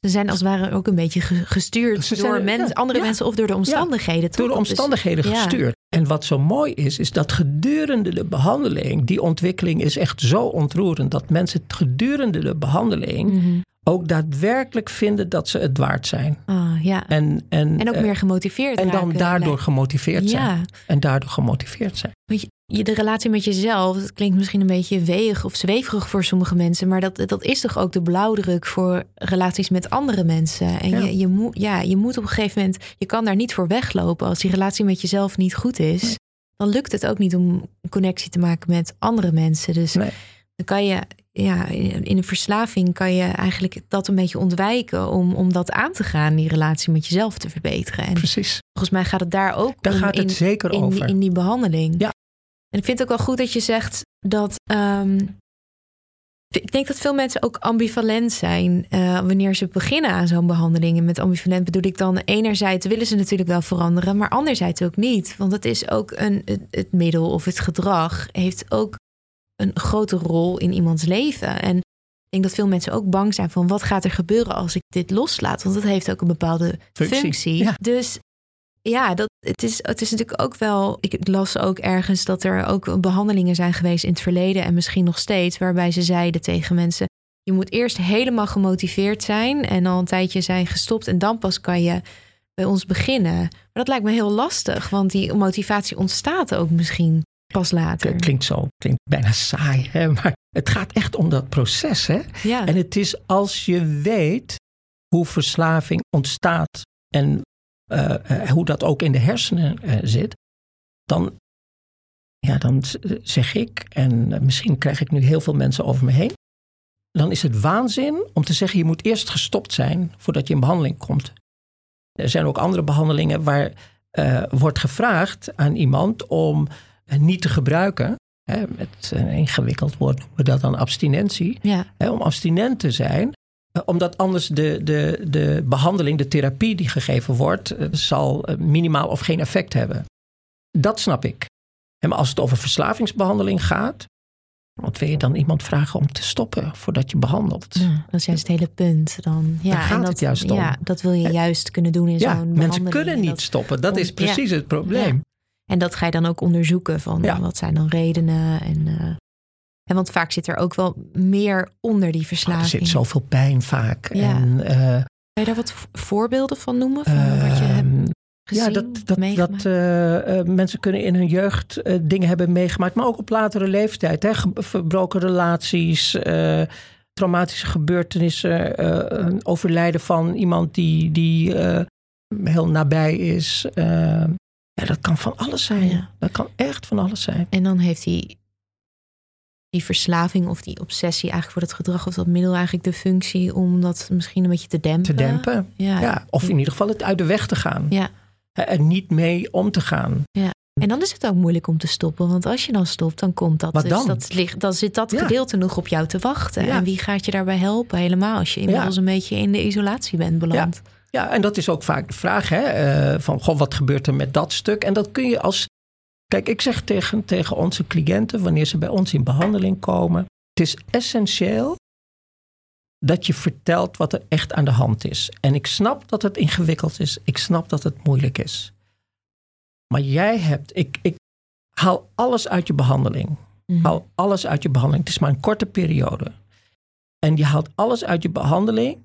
Ze zijn als het ware ook een beetje ge- gestuurd door mens- ja, andere ja. mensen of door de omstandigheden. toch? Door de Dus- omstandigheden ja. gestuurd. En wat zo mooi is, is dat gedurende de behandeling, die ontwikkeling is echt zo ontroerend, dat mensen gedurende de behandeling Mhm. Ook daadwerkelijk vinden dat ze het waard zijn. Ah, ja. En, en, En ook eh, meer gemotiveerd en dan daardoor lijkt- gemotiveerd zijn. Ja, En daardoor gemotiveerd zijn. want je, de relatie met jezelf, dat klinkt misschien een beetje weeg of zweverig voor sommige mensen, maar dat, dat is toch ook de blauwdruk voor relaties met andere mensen. En Ja. je, je, moet, ja, je moet op een gegeven moment, je kan daar niet voor weglopen als die relatie met jezelf niet goed is. Dan lukt het ook niet om een connectie te maken met andere mensen. Dus Nee. dan kan je, ja, in een verslaving kan je eigenlijk dat een beetje ontwijken om, om dat aan te gaan, die relatie met jezelf te verbeteren. En Precies. volgens mij gaat het daar ook Daar om gaat het in, zeker in, over. Die, in die behandeling. Ja. En ik vind het ook wel goed dat je zegt dat. ehm, ik denk dat veel mensen ook ambivalent zijn eh, wanneer ze beginnen aan zo'n behandeling. En met ambivalent bedoel ik dan enerzijds willen ze natuurlijk wel veranderen, maar anderzijds ook niet. Want het is ook een, het, het middel of het gedrag heeft ook een grote rol in iemands leven. En ik denk dat veel mensen ook bang zijn van wat gaat er gebeuren als ik dit loslaat. Want dat heeft ook een bepaalde Functie, functie. ja. Dus ja, dat, het, is, het is natuurlijk ook wel. Ik las ook ergens dat er ook behandelingen zijn geweest in het verleden en misschien nog steeds, waarbij ze zeiden tegen mensen: je moet eerst helemaal gemotiveerd zijn en al een tijdje zijn gestopt en dan pas kan je bij ons beginnen. Maar dat lijkt me heel lastig, want die motivatie ontstaat ook misschien pas later. Het klinkt zo, klinkt bijna saai, hè? maar het gaat echt om dat proces. Hè? Ja, En het is als je weet hoe verslaving ontstaat en hoe dat ook in de hersenen zit, dan, ja, dan zeg ik, en misschien krijg ik nu heel veel mensen over me heen, dan is het waanzin om te zeggen je moet eerst gestopt zijn voordat je in behandeling komt. Er zijn ook andere behandelingen waar wordt gevraagd aan iemand om niet te gebruiken. Hè, met een ingewikkeld woord noemen we dat dan abstinentie. Ja. Hè, om abstinent te zijn. Uh, omdat anders de, de, de behandeling, de therapie die gegeven wordt, uh, zal minimaal of geen effect hebben. Dat snap ik. En als het over verslavingsbehandeling gaat, wat wil je dan iemand vragen om te stoppen voordat je behandelt? Ja, dat is juist het hele punt. Dan, ja, gaat en dat, het juist om. Ja, dat wil je juist kunnen doen in ja, zo'n Mensen kunnen niet stoppen. Dat is precies ja. het probleem. En dat ga je dan ook onderzoeken van wat zijn dan redenen. En, uh, en want vaak zit er ook wel meer onder die verslaving. Oh, er zit zoveel pijn vaak. Ja. En, uh, kan je daar wat voorbeelden van noemen? Van uh, wat je hebt ja, dat, dat, dat uh, mensen kunnen in hun jeugd dingen hebben meegemaakt, maar ook op latere leeftijd. Hè? Verbroken relaties, traumatische gebeurtenissen, overlijden van iemand die, die heel nabij is. Ja, dat kan van alles zijn. Ja. Dat kan echt van alles zijn. En dan heeft die, die verslaving of die obsessie eigenlijk voor het gedrag of dat middel eigenlijk de functie om dat misschien een beetje te dempen. Te dempen, ja. ja. Of in ieder geval het uit de weg te gaan. Ja er niet mee om te gaan. Ja. En dan is het ook moeilijk om te stoppen. Want als je dan stopt, dan komt dat. Wat dus dan? dat ligt, dan zit dat Ja. gedeelte nog op jou te wachten. Ja. En wie gaat je daarbij helpen? Helemaal als je inmiddels een beetje in de isolatie bent beland. Ja, en dat is ook vaak de vraag: hè, eh, van goh, wat gebeurt er met dat stuk? En dat kun je als. Kijk, ik zeg tegen, tegen onze cliënten, wanneer ze bij ons in behandeling komen: het is essentieel dat je vertelt wat er echt aan de hand is. En ik snap dat het ingewikkeld is. Ik snap dat het moeilijk is. Maar jij hebt, ik, ik haal alles uit je behandeling. Mhm. Haal alles uit je behandeling. Het is maar een korte periode. En je haalt alles uit je behandeling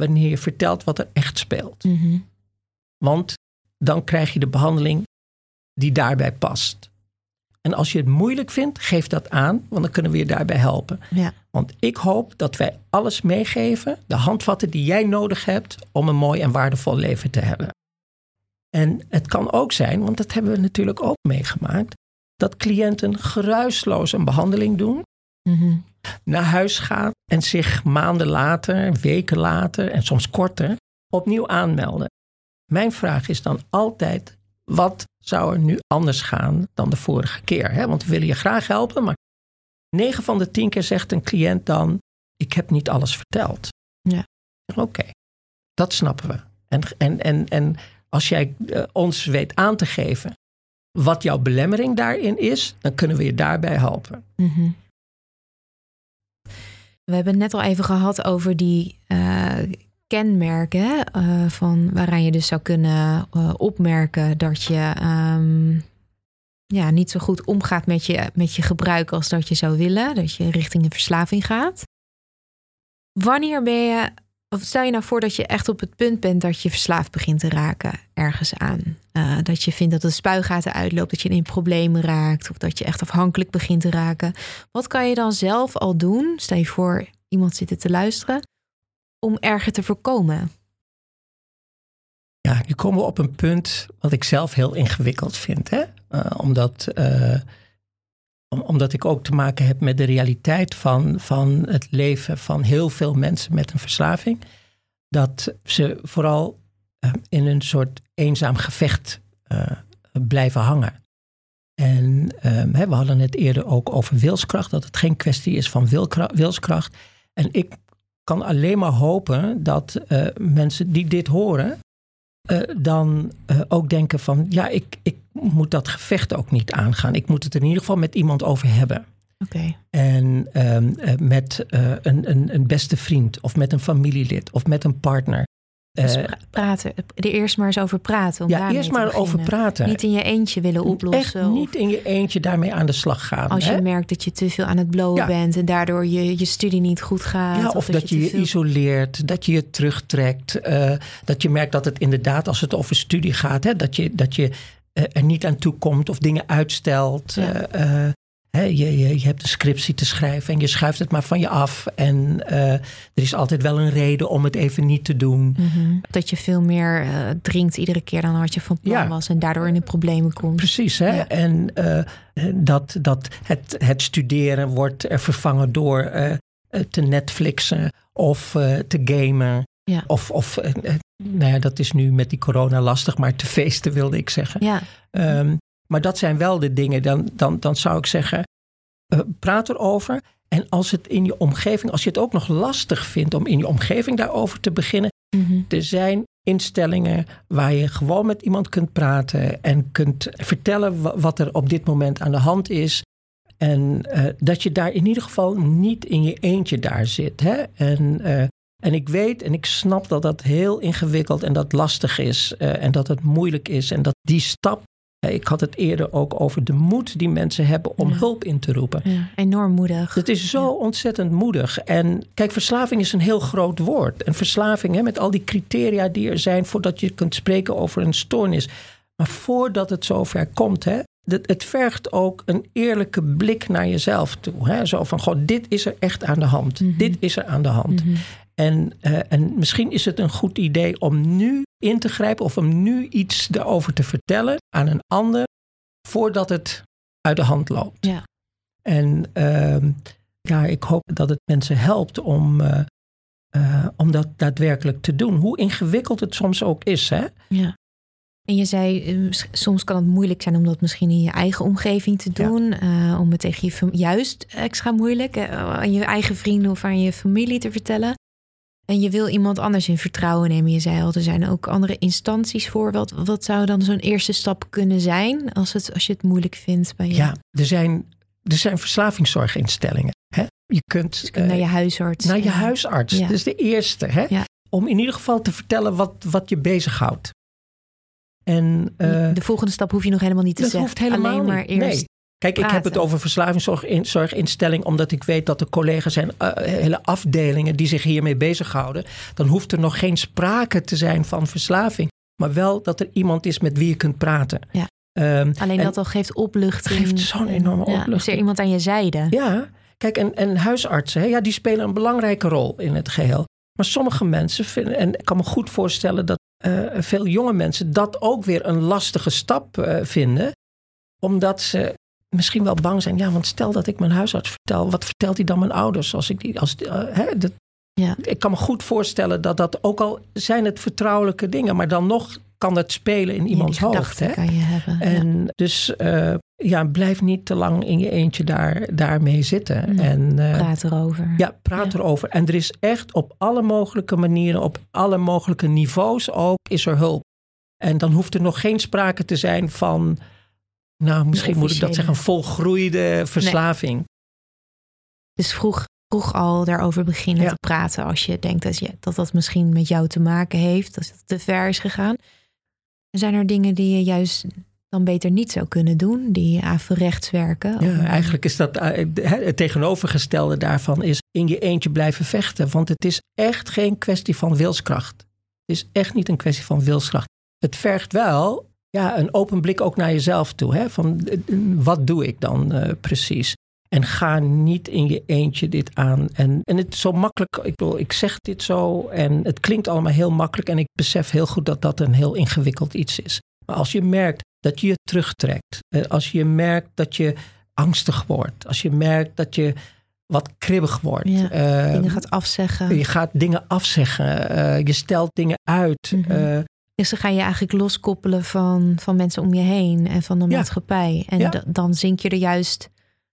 wanneer je vertelt wat er echt speelt. Mhm. Want dan krijg je de behandeling die daarbij past. En als je het moeilijk vindt, geef dat aan, want dan kunnen we je daarbij helpen. Ja. Want ik hoop dat wij alles meegeven, de handvatten die jij nodig hebt om een mooi en waardevol leven te hebben. En het kan ook zijn, want dat hebben we natuurlijk ook meegemaakt, dat cliënten geruisloos een behandeling doen, Mhm. Naar huis gaan en zich maanden later, weken later en soms korter opnieuw aanmelden. Mijn vraag is dan altijd: wat zou er nu anders gaan dan de vorige keer? Hè? Want we willen je graag helpen, maar 9 van de 10 keer zegt een cliënt dan: ik heb niet alles verteld. Ja. Oké, dat snappen we. En, en, en, en als jij eh, ons weet aan te geven wat jouw belemmering daarin is, dan kunnen we je daarbij helpen. Mhm. We hebben het net al even gehad over die eh, kenmerken eh, van waaraan je dus zou kunnen eh, opmerken dat je ehm, ja, niet zo goed omgaat met je, met je gebruik als dat je zou willen, dat je richting een verslaving gaat. Wanneer ben je, of stel je nou voor dat je echt op het punt bent dat je verslaafd begint te raken ergens aan. Eh, dat je vindt dat de spuigaten uitloopt, dat je in problemen raakt of dat je echt afhankelijk begint te raken. Wat kan je dan zelf al doen? Stel je voor, iemand zit te luisteren, om erger te voorkomen. Ja, nu komen we op een punt wat ik zelf heel ingewikkeld vind. Hè? Uh, omdat, uh, om, omdat ik ook te maken heb met de realiteit van, van het leven van heel veel mensen met een verslaving. Dat ze vooral uh, in een soort eenzaam gevecht blijven hangen. En hè, we hadden het eerder ook over wilskracht, dat het geen kwestie is van wilskracht. En ik kan alleen maar hopen dat mensen die dit horen, uh, dan uh, ook denken van ja, ik, ik moet dat gevecht ook niet aangaan. Ik moet het in ieder geval met iemand over hebben. Okay. En um, met een, een, een, beste vriend of met een familielid of met een partner. Dus praten, er eerst maar eens over praten. Om ja, eerst maar over praten. Niet in je eentje willen oplossen. Echt niet in je eentje daarmee aan de slag gaan. Als je merkt dat je te veel aan het blowen ja. bent en daardoor je, je studie niet goed gaat. Ja, of, of dat, dat, je je veel... isoleert, dat je je terugtrekt. Uh, dat je merkt dat het inderdaad, als het over studie gaat, hè, dat je, dat je uh, er niet aan toe komt of dingen uitstelt. Ja. Uh, je, je, je, hebt een scriptie te schrijven en je schuift het maar van je af. En uh, er is altijd wel een reden om het even niet te doen. Mm-hmm. Dat je veel meer uh, drinkt iedere keer dan wat je van plan ja. was en daardoor in de problemen komt. Precies, hè? Ja. en uh, dat, dat het, het studeren wordt er vervangen door te Netflixen of te gamen. Ja. Of, of nou ja, dat is nu met die corona lastig, maar te feesten wilde ik zeggen. Ja. Um, maar dat zijn wel de dingen, dan, dan, dan zou ik zeggen, uh, praat erover. En als het in je omgeving, als je het ook nog lastig vindt om in je omgeving daarover te beginnen. Mm-hmm. Er zijn instellingen waar je gewoon met iemand kunt praten en kunt vertellen wat er op dit moment aan de hand is. En uh, dat je daar in ieder geval niet in je eentje daar zit. Hè? En, uh, en ik weet en ik snap dat dat heel ingewikkeld en dat lastig is. Uh, en dat het moeilijk is. En dat die stap ik had het eerder ook over de moed die mensen hebben om Ja. hulp in te roepen. Ja, enorm moedig. Het is zo ontzettend moedig. En kijk, verslaving is een heel groot woord. En verslaving, hè, met al die criteria die er zijn voordat je kunt spreken over een stoornis. Maar voordat het zover komt, hè, het, het vergt ook een eerlijke blik naar jezelf toe. Hè? Zo van, goh, dit is er echt aan de hand. Mhm. Dit is er aan de hand. Mhm. En, uh, en misschien is het een goed idee om nu in te grijpen of om nu iets erover te vertellen aan een ander voordat het uit de hand loopt. Ja. En uh, ja, ik hoop dat het mensen helpt om, uh, uh, om dat daadwerkelijk te doen. Hoe ingewikkeld het soms ook is. Hè? Ja. En je zei, soms kan het moeilijk zijn om dat misschien in je eigen omgeving te doen. Ja. om het tegen je juist extra moeilijk aan je eigen vrienden of aan je familie te vertellen. En je wil iemand anders in vertrouwen nemen. Je zei al, er zijn ook andere instanties voor. Wat, wat zou dan zo'n eerste stap kunnen zijn als, het, als je het moeilijk vindt bij je? Ja, er zijn, er zijn verslavingszorginstellingen. Hè? Je kunt dus naar je huisarts. Naar je huisarts. Ja. Dat is de eerste. Hè? Ja. Om in ieder geval te vertellen wat, wat je bezighoudt. En, uh, de volgende stap hoef je nog helemaal niet te dat zeggen. Hoeft helemaal Alleen maar niet. eerst. Nee. Kijk, praten. ik heb het over verslavingszorginstelling omdat ik weet dat er collega's zijn, uh, hele afdelingen die zich hiermee bezighouden. Dan hoeft er nog geen sprake te zijn van verslaving, maar wel dat er iemand is met wie je kunt praten. Ja. Um, Alleen dat al geeft opluchting. Geeft zo'n enorme ja, opluchting. Is er iemand aan je zijde? Ja, kijk, en, en huisartsen, hè, ja, die spelen een belangrijke rol in het geheel. Maar sommige mensen vinden, en ik kan me goed voorstellen dat uh, veel jonge mensen dat ook weer een lastige stap uh, vinden, omdat ze misschien wel bang zijn. Ja, want stel dat ik mijn huisarts vertel, wat vertelt hij dan mijn ouders? Als ik die, als, uh, hè, dat, ja. Ik kan me goed voorstellen dat dat, ook al zijn het vertrouwelijke dingen, maar dan nog kan dat spelen in iemands ja, hoofd. Hè? kan je hebben. En ja. dus uh, ja, blijf niet te lang in je eentje daar, daarmee zitten. Nee, en, uh, praat erover. Ja, praat ja. erover. En er is echt op alle mogelijke manieren, op alle mogelijke niveaus ook, is er hulp. En dan hoeft er nog geen sprake te zijn van nou, misschien moet ik dat zeggen, een volgroeide verslaving. Nee. Dus vroeg, vroeg al daarover beginnen ja. te praten als je denkt dat, je, dat dat misschien met jou te maken heeft, als het te ver is gegaan. Zijn er dingen die je juist dan beter niet zou kunnen doen, die averechts werken? Ja, eigenlijk is dat het tegenovergestelde daarvan is in je eentje blijven vechten. Want het is echt geen kwestie van wilskracht. Het is echt niet een kwestie van wilskracht. Het vergt wel ja, een open blik ook naar jezelf toe. Hè? Van wat doe ik dan uh, precies? En ga niet in je eentje dit aan. En, en het is zo makkelijk. Ik bedoel, ik zeg dit zo en het klinkt allemaal heel makkelijk. En ik besef heel goed dat dat een heel ingewikkeld iets is. Maar als je merkt dat je je terugtrekt. Als je merkt dat je angstig wordt. Als je merkt dat je wat kribbig wordt. Ja, uh, dingen gaat afzeggen. Je gaat dingen afzeggen. Uh, je stelt dingen uit. Uh, dus dan ga je eigenlijk loskoppelen van, van mensen om je heen en van de ja. maatschappij. En ja. dan zink je er juist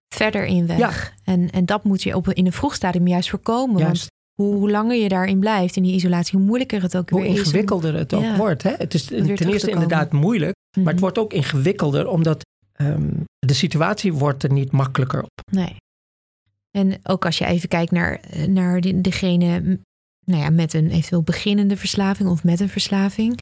verder in weg. Ja. En, en dat moet je op, in een vroeg stadium juist voorkomen. Juist. Want hoe, hoe, langer je daarin blijft, in die isolatie, hoe moeilijker het ook hoe weer is. Hoe ingewikkelder het ook wordt. Hè? Het is ten eerste inderdaad moeilijk, maar het wordt ook ingewikkelder, omdat um, de situatie wordt er niet makkelijker op. Nee. En ook als je even kijkt naar, naar de, degene nou ja, met een eventueel beginnende verslaving of met een verslaving.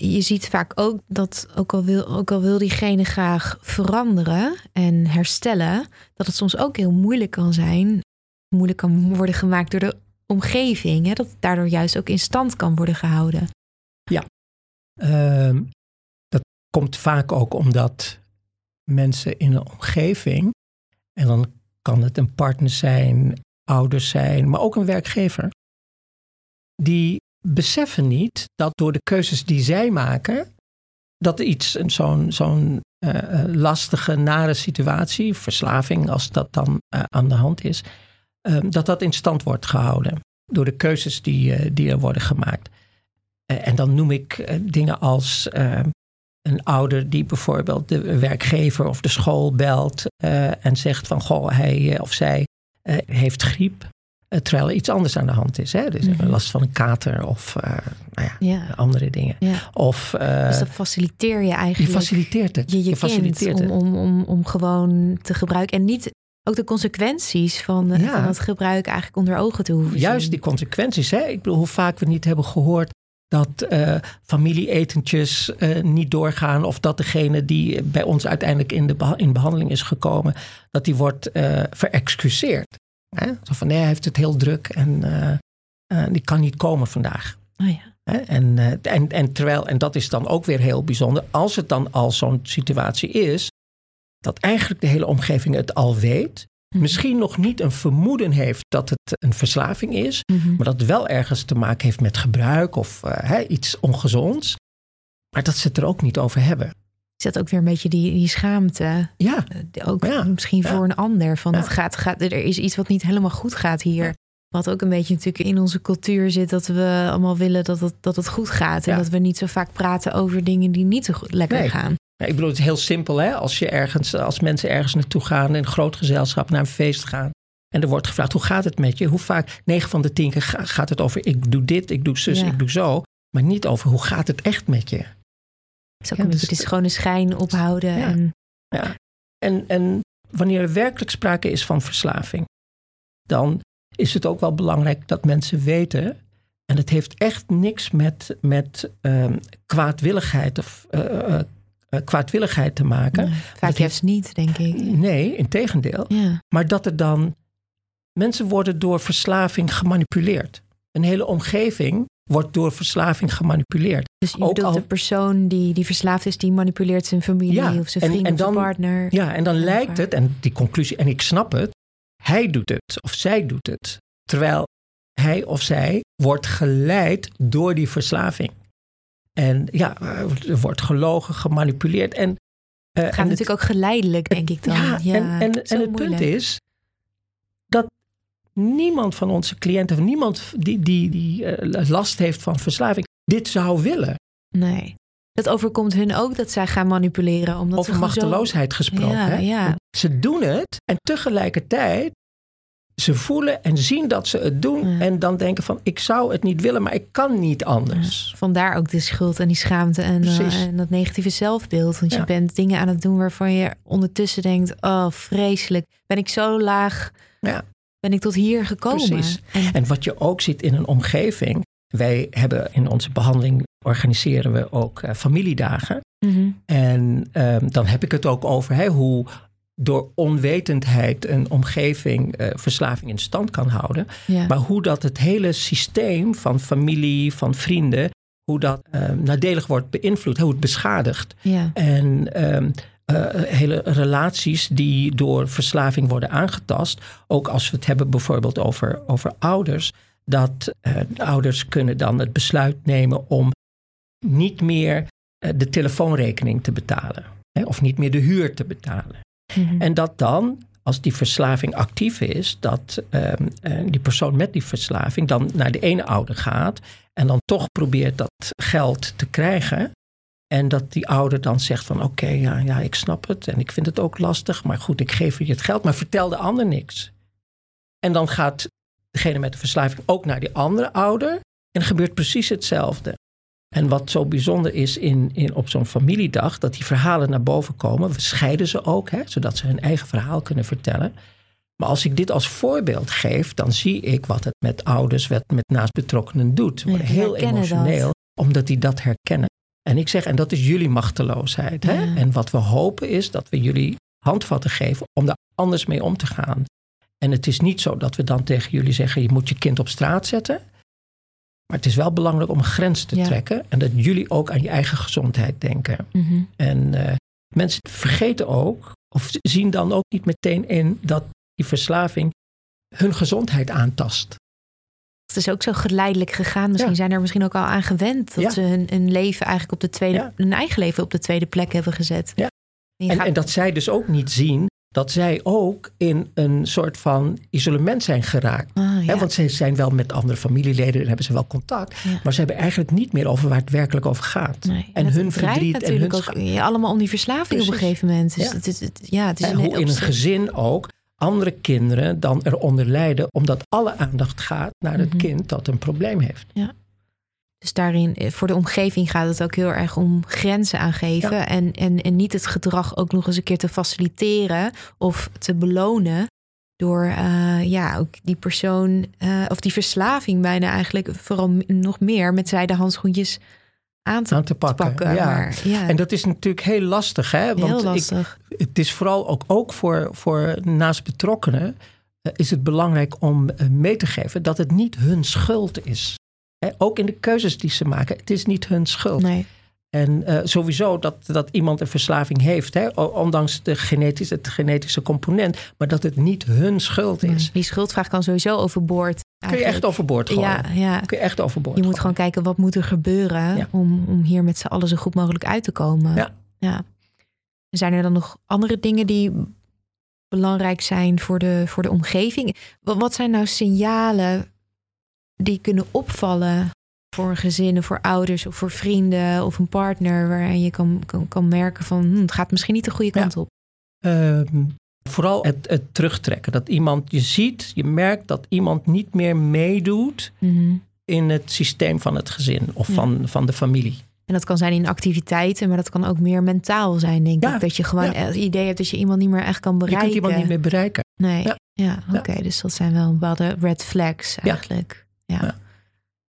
Je ziet vaak ook dat, ook al, wil, ook al wil diegene graag veranderen en herstellen, dat het soms ook heel moeilijk kan zijn, moeilijk kan worden gemaakt door de omgeving. Hè? Dat daardoor juist ook in stand kan worden gehouden. Ja, uh, dat komt vaak ook omdat mensen in een omgeving, en dan kan het een partner zijn, ouders zijn, maar ook een werkgever, die beseffen niet dat door de keuzes die zij maken, dat iets, zo'n zo'n uh, lastige, nare situatie, verslaving, als dat dan uh, aan de hand is, uh, dat dat in stand wordt gehouden door de keuzes die, die er worden gemaakt. en dan noem ik dingen als een ouder die bijvoorbeeld de werkgever of de school belt en zegt van goh, hij of zij heeft griep. Eh, terwijl er iets anders aan de hand is. Hè? Dus mm last van een kater of uh, nou ja, ja. andere dingen. Ja. Of, uh, dus dat faciliteer je eigenlijk. Je faciliteert het. Je, je, je faciliteert om, om, om, om gewoon te gebruiken. En niet ook de consequenties van, ja. van het gebruik eigenlijk onder ogen te hoeven Juist die consequenties. Hè? Ik bedoel, hoe vaak we niet hebben gehoord dat uh, familieetentjes uh, niet doorgaan. Of dat degene die bij ons uiteindelijk in, de in behandeling is gekomen, dat die wordt uh, verexcuseerd. Hè? Zo van nee, hij heeft het heel druk en uh, die kan niet komen vandaag. Oh ja. En, uh, en, en, terwijl, en dat is dan ook weer heel bijzonder, als het dan al zo'n situatie is, dat eigenlijk de hele omgeving het al weet. Mhm. Misschien nog niet een vermoeden heeft dat het een verslaving is, mhm. maar dat het wel ergens te maken heeft met gebruik of iets ongezonds. Maar dat ze het er ook niet over hebben is dat ook weer een beetje die, die schaamte. Ja. Uh, ook misschien voor een ander. Van het gaat, gaat, er is iets wat niet helemaal goed gaat hier. Wat ook een beetje natuurlijk in onze cultuur zit. Dat we allemaal willen dat het, dat het goed gaat. En dat we niet zo vaak praten over dingen die niet zo goed, lekker nee. gaan. ik bedoel, het is heel simpel hè. Als, je ergens, als mensen ergens naartoe gaan. In een groot gezelschap naar een feest gaan. En er wordt gevraagd, hoe gaat het met je? Hoe vaak, negen van de tien keer gaat het over ik doe dit, ik doe zus, ik doe zo. Maar niet over hoe gaat het echt met je? Is ook ja, dus, het is gewoon een schijn ophouden. Ja. En... Ja. En, en wanneer er werkelijk sprake is van verslaving, dan is het ook wel belangrijk dat mensen weten. En het heeft echt niks met, met um, kwaadwilligheid of uh, uh, kwaadwilligheid te maken. Nee, vaak juist niet, denk ik. Nee, in tegendeel. Ja. Maar dat er dan. Mensen worden door verslaving gemanipuleerd. Een hele omgeving wordt door verslaving gemanipuleerd. Dus je al... de persoon die, die verslaafd is, die manipuleert zijn familie ja, of zijn en, vriend en of dan, zijn partner. Ja, en dan lijkt het, en die conclusie, en ik snap het, hij doet het of zij doet het. Terwijl hij of zij wordt geleid door die verslaving. En ja, er wordt gelogen, gemanipuleerd. En, uh, het gaat en natuurlijk het, ook geleidelijk, denk ik dan. Ja, ja en, en, en het punt is niemand van onze cliënten, niemand die, die, die uh, last heeft van verslaving, dit zou willen. Nee. Dat overkomt hun ook dat zij gaan manipuleren. Omdat Over ze machteloosheid zo... gesproken. Ja, hè? ja. Ze doen het en tegelijkertijd ze voelen en zien dat ze het doen. Ja. En dan denken van ik zou het niet willen, maar ik kan niet anders. Ja, vandaar ook de schuld en die schaamte en, uh, en dat negatieve zelfbeeld. Want je bent dingen aan het doen waarvan je ondertussen denkt, oh vreselijk. Ben ik zo laag, ja. Ben ik tot hier gekomen. Precies. En, en wat je ook ziet in een omgeving. Wij hebben in onze behandeling organiseren we ook uh, familiedagen. Mm -hmm. En um, dan heb ik het ook over hè, hoe door onwetendheid een omgeving uh, verslaving in stand kan houden. Ja. Maar hoe dat het hele systeem van familie, van vrienden, hoe dat uh, nadelig wordt beïnvloed, hoe het beschadigt. Ja. En um, uh, hele relaties die door verslaving worden aangetast. Ook als we het hebben bijvoorbeeld over, over ouders. Dat ouders kunnen dan het besluit nemen om niet meer de telefoonrekening te betalen. Hè, of niet meer de huur te betalen. Mm-hmm. En dat dan, als die verslaving actief is, dat uh, die persoon met die verslaving dan naar de ene ouder gaat en dan toch probeert dat geld te krijgen. En dat die ouder dan zegt van oké, okay, ja, ja, ik snap het en ik vind het ook lastig, maar goed, ik geef je het geld, maar vertel de ander niks. En dan gaat degene met de verslaving ook naar die andere ouder en er gebeurt precies hetzelfde. En wat zo bijzonder is in, in, op zo'n familiedag, dat die verhalen naar boven komen. We scheiden ze ook, hè, zodat ze hun eigen verhaal kunnen vertellen. Maar als ik dit als voorbeeld geef, dan zie ik wat het met ouders, wat met naastbetrokkenen doet. Ze worden Ja, heel emotioneel, dat. omdat die dat herkennen. En ik zeg, en dat is jullie machteloosheid. Hè? Ja. En wat we hopen is dat we jullie handvatten geven om daar anders mee om te gaan. En het is niet zo dat we dan tegen jullie zeggen, je moet je kind op straat zetten. Maar het is wel belangrijk om een grens te Ja. trekken. En dat jullie ook aan je eigen gezondheid denken. Mhm. En uh, mensen vergeten ook, of zien dan ook niet meteen in dat die verslaving hun gezondheid aantast. Het is ook zo geleidelijk gegaan. Misschien zijn er misschien ook al aan gewend dat ze hun, hun, leven eigenlijk op de tweede, hun eigen leven op de tweede plek hebben gezet. Ja. En, en, dat zij dus ook niet zien dat zij ook in een soort van isolement zijn geraakt. Ah, want ze zijn wel met andere familieleden en hebben ze wel contact. Maar ze hebben eigenlijk niet meer over waar het werkelijk over gaat. Nee. En, hun verdriet en hun ook allemaal om die verslaving op een gegeven moment. Dus het, ja, het is en hoe in een gezin ook andere kinderen dan eronder lijden, omdat alle aandacht gaat naar het mhm. kind dat een probleem heeft. Ja. Dus daarin, eh, voor de omgeving gaat het ook heel erg om grenzen aangeven. En, en, en niet het gedrag ook nog eens een keer te faciliteren of te belonen. Door uh, ja, ook die persoon, uh, of die verslaving bijna eigenlijk, vooral nog meer met zijde handschoentjes aan te, aan te pakken. ja. Maar, ja. En dat is natuurlijk heel lastig. Hè? Want heel lastig. Ik, het is vooral ook, ook voor, voor naast betrokkenen is het belangrijk om mee te geven dat het niet hun schuld is. Ook in de keuzes die ze maken. Het is niet hun schuld. Nee. En uh, sowieso dat, dat iemand een verslaving heeft, hè, ondanks de genetische, het genetische component, maar dat het niet hun schuld is. Die schuldvraag kan sowieso overboord. Kun je echt overboord gooien. Ja, ja. Kun je echt overboord Je moet gewoon kijken wat moet er gebeuren om, om hier met z'n allen zo goed mogelijk uit te komen. Ja. ja. Zijn er dan nog andere dingen die belangrijk zijn voor de, voor de omgeving? Wat, wat zijn nou signalen die kunnen opvallen voor een gezin, voor ouders of voor vrienden of een partner, waarin je kan, kan, kan merken van hm, het gaat misschien niet de goede kant op. Ehm, vooral het, het, terugtrekken. Dat iemand, je ziet, je merkt dat iemand niet meer meedoet mhm. in het systeem van het gezin of van, van de familie. En dat kan zijn in activiteiten, maar dat kan ook meer mentaal zijn, denk ik. Dat je gewoon het idee hebt dat je iemand niet meer echt kan bereiken. Je kunt iemand niet meer bereiken. Nee, ja, oké. Dus dat zijn wel bepaalde red flags eigenlijk ja.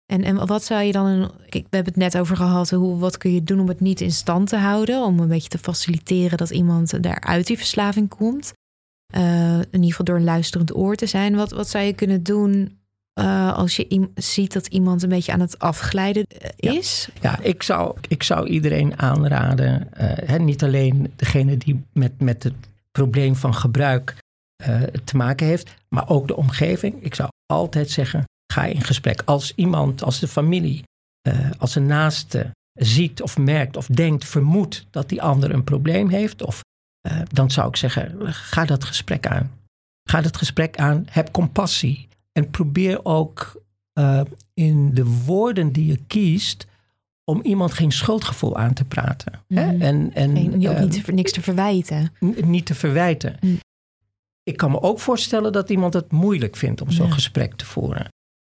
En, en wat zou je dan, een, we hebben het net over gehad, hoe, wat kun je doen om het niet in stand te houden? Om een beetje te faciliteren dat iemand daar uit die verslaving komt. Uh, in ieder geval door een luisterend oor te zijn. Wat, wat zou je kunnen doen uh, als je ziet dat iemand een beetje aan het afglijden eh, is? Ja, ja ik, zou, ik zou iedereen aanraden, hè, niet alleen degene die met, met het probleem van gebruik te maken heeft, maar ook de omgeving. Ik zou altijd zeggen, ga in gesprek. Als iemand, als de familie, als een naaste ziet of merkt of denkt, vermoedt dat die ander een probleem heeft, of, uh, dan zou ik zeggen, ga dat gesprek aan. Ga dat gesprek aan, heb compassie en probeer ook uh, in de woorden die je kiest om iemand geen schuldgevoel aan te praten. Mm. Hè? En, en, geen, ook niet, niks te verwijten. Niet te verwijten. Mm. Ik kan me ook voorstellen dat iemand het moeilijk vindt om zo'n gesprek te voeren.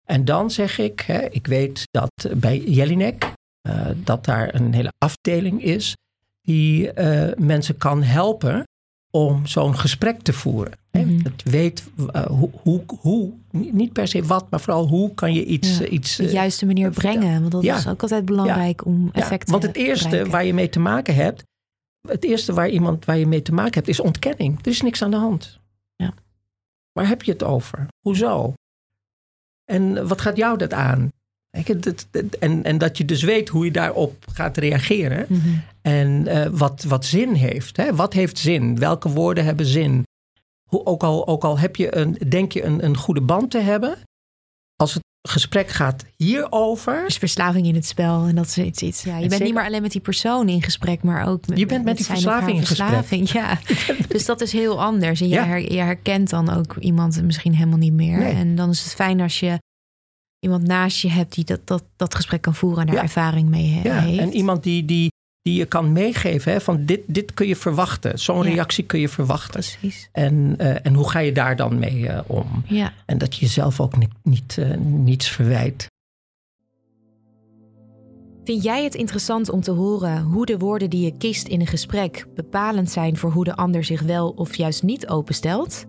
En dan zeg ik, hè, ik weet dat bij Jelinek, uh, dat daar een hele afdeling is die uh, mensen kan helpen om zo'n gesprek te voeren. Mm Het weet uh, hoe, hoe, hoe, niet per se wat, maar vooral hoe kan je iets... Ja, iets de juiste manier brengen, want dat is ook altijd belangrijk om effect te Want het eerste waar je mee te maken hebt, het eerste waar, iemand, waar je mee te maken hebt, is ontkenning. Er is niks aan de hand. Ja. Waar heb je het over? Hoezo? En wat gaat jou dat aan? En, en dat je dus weet hoe je daarop gaat reageren. Mhm. En uh, wat, wat zin heeft. Hè? Wat heeft zin? Welke woorden hebben zin? Hoe, ook, al, ook al heb je een, denk je een, een goede band te hebben. Als het gesprek gaat hierover. Dus verslaving in het spel. En dat is iets. iets ja, je bent niet meer alleen met die persoon in gesprek, maar ook met. Je bent met, die verslaving in verslaving, Ja. dus dat is heel anders. En je, je herkent dan ook iemand misschien helemaal niet meer. En dan is het fijn als je iemand naast je hebt die dat, dat, dat gesprek kan voeren en daar ervaring mee heeft. Ja, en iemand die, die, die je kan meegeven hè, van dit, dit kun je verwachten. Zo'n reactie kun je verwachten. Precies. En, uh, en hoe ga je daar dan mee uh, om? Ja. En dat je jezelf ook niet, niet, uh, niets verwijt. Vind jij het interessant om te horen hoe de woorden die je kiest in een gesprek bepalend zijn voor hoe de ander zich wel of juist niet openstelt?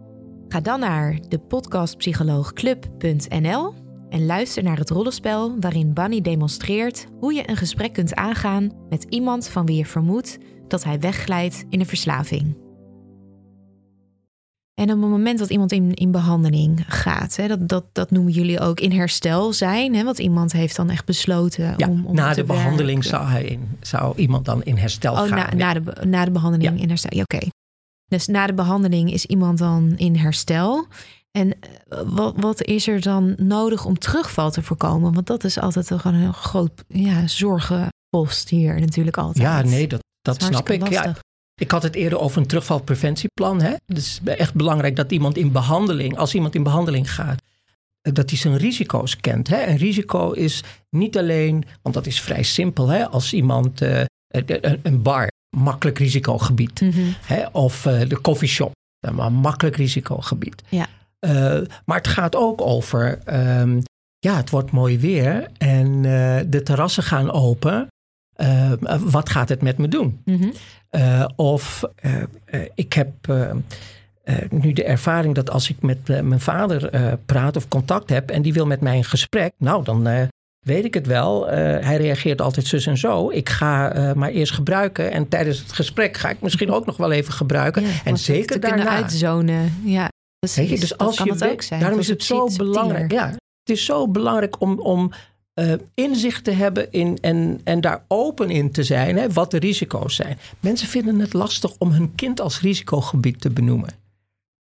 Ga dan naar de podcastpsycholoogclub.nl en luister naar het rollenspel waarin Bunny demonstreert hoe je een gesprek kunt aangaan met iemand van wie je vermoedt dat hij wegglijdt in een verslaving. En op het moment dat iemand in, in behandeling gaat, hè, dat, dat, dat noemen jullie ook in herstel zijn. Hè, want iemand heeft dan echt besloten Ja, om, om na de behandeling zou, hij in, zou iemand dan in herstel Oh, gaan. na, Ja. na, de, na de behandeling Ja. in herstel. Oké. Dus na de behandeling is iemand dan in herstel. En eh, wat, wat is er dan nodig om terugval te voorkomen? Want dat is altijd toch een heel groot ja, zorgenpost hier natuurlijk altijd. Ja, nee, dat, dat snap ik. Ja, ik had het eerder over een terugvalpreventieplan. Hè? Het is echt belangrijk dat iemand in behandeling, als iemand in behandeling gaat, eh, dat hij zijn risico's kent. Hè? Een risico is niet alleen, want dat is vrij simpel, hè? als iemand eh, een- een bar, makkelijk risicogebied. Mhm. Hè? Of de coffeeshop, een makkelijk risicogebied. Ja. Eh, maar het gaat ook over, ehm, ja, het wordt mooi weer en eh, de terrassen gaan open. Eh, wat gaat het met me doen? Mhm. Of ik heb nu de ervaring dat als ik met mijn vader praat of contact heb en die wil met mij een gesprek, nou dan weet ik het wel. Hij reageert altijd zus en zo. Ik ga maar eerst gebruiken en tijdens het gesprek ga ik misschien ook nog wel even gebruiken. Ja, en zeker daarna. uitzonen. Ja, precies. Dus Dat als kan je het weet- ook zijn. daarom is het zo belangrijk. Ja, het is zo belangrijk om, om eh, inzicht te hebben in, en, en daar open in te zijn, hè, wat de risico's zijn. Mensen vinden het lastig om hun kind als risicogebied te benoemen.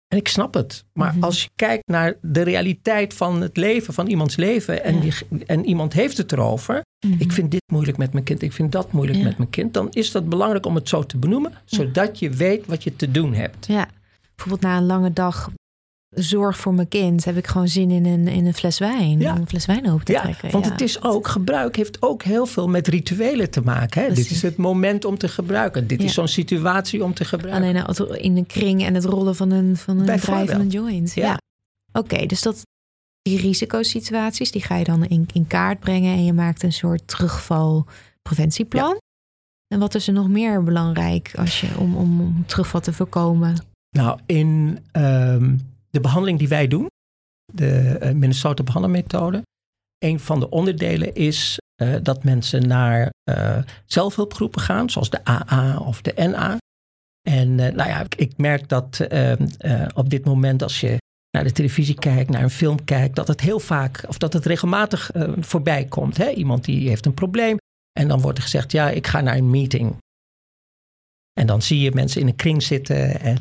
En ik snap het. Maar Mhm. als je kijkt naar de realiteit van het leven, van iemands leven, en, Ja. die, en iemand heeft het erover. Mhm. Ik vind dit moeilijk met mijn kind, ik vind dat moeilijk Ja. met mijn kind. Dan is dat belangrijk om het zo te benoemen, zodat je weet wat je te doen hebt. Ja, bijvoorbeeld na een lange dag zorg voor mijn kind heb ik gewoon zin in een, in een fles wijn. Ja. Om een fles wijn open te Ja, trekken. want Ja. het is ook, gebruik heeft ook heel veel met rituelen te maken. Hè? Dit is het moment om te gebruiken. Dit is zo'n situatie om te gebruiken. Alleen nou, in een kring en het rollen van een, van een Bijvoorbeeld. drijvende joint. Ja. Oké, dus dat, die risicosituaties, die ga je dan in, in kaart brengen en je maakt een soort terugvalpreventieplan. En wat is er nog meer belangrijk als je, om, om, om terugval te voorkomen? Nou, in ehm, de behandeling die wij doen, de eh, Minnesota behandelmethode, een van de onderdelen is eh, dat mensen naar eh, zelfhulpgroepen gaan, zoals de AA of de NA. En nou ja, ik, merk dat ehm, eh, op dit moment als je naar de televisie kijkt, naar een film kijkt, dat het heel vaak, of dat het regelmatig voorbij komt. Hè? Iemand die heeft een probleem en dan wordt er gezegd, ja, ik ga naar een meeting. En dan zie je mensen in een kring zitten en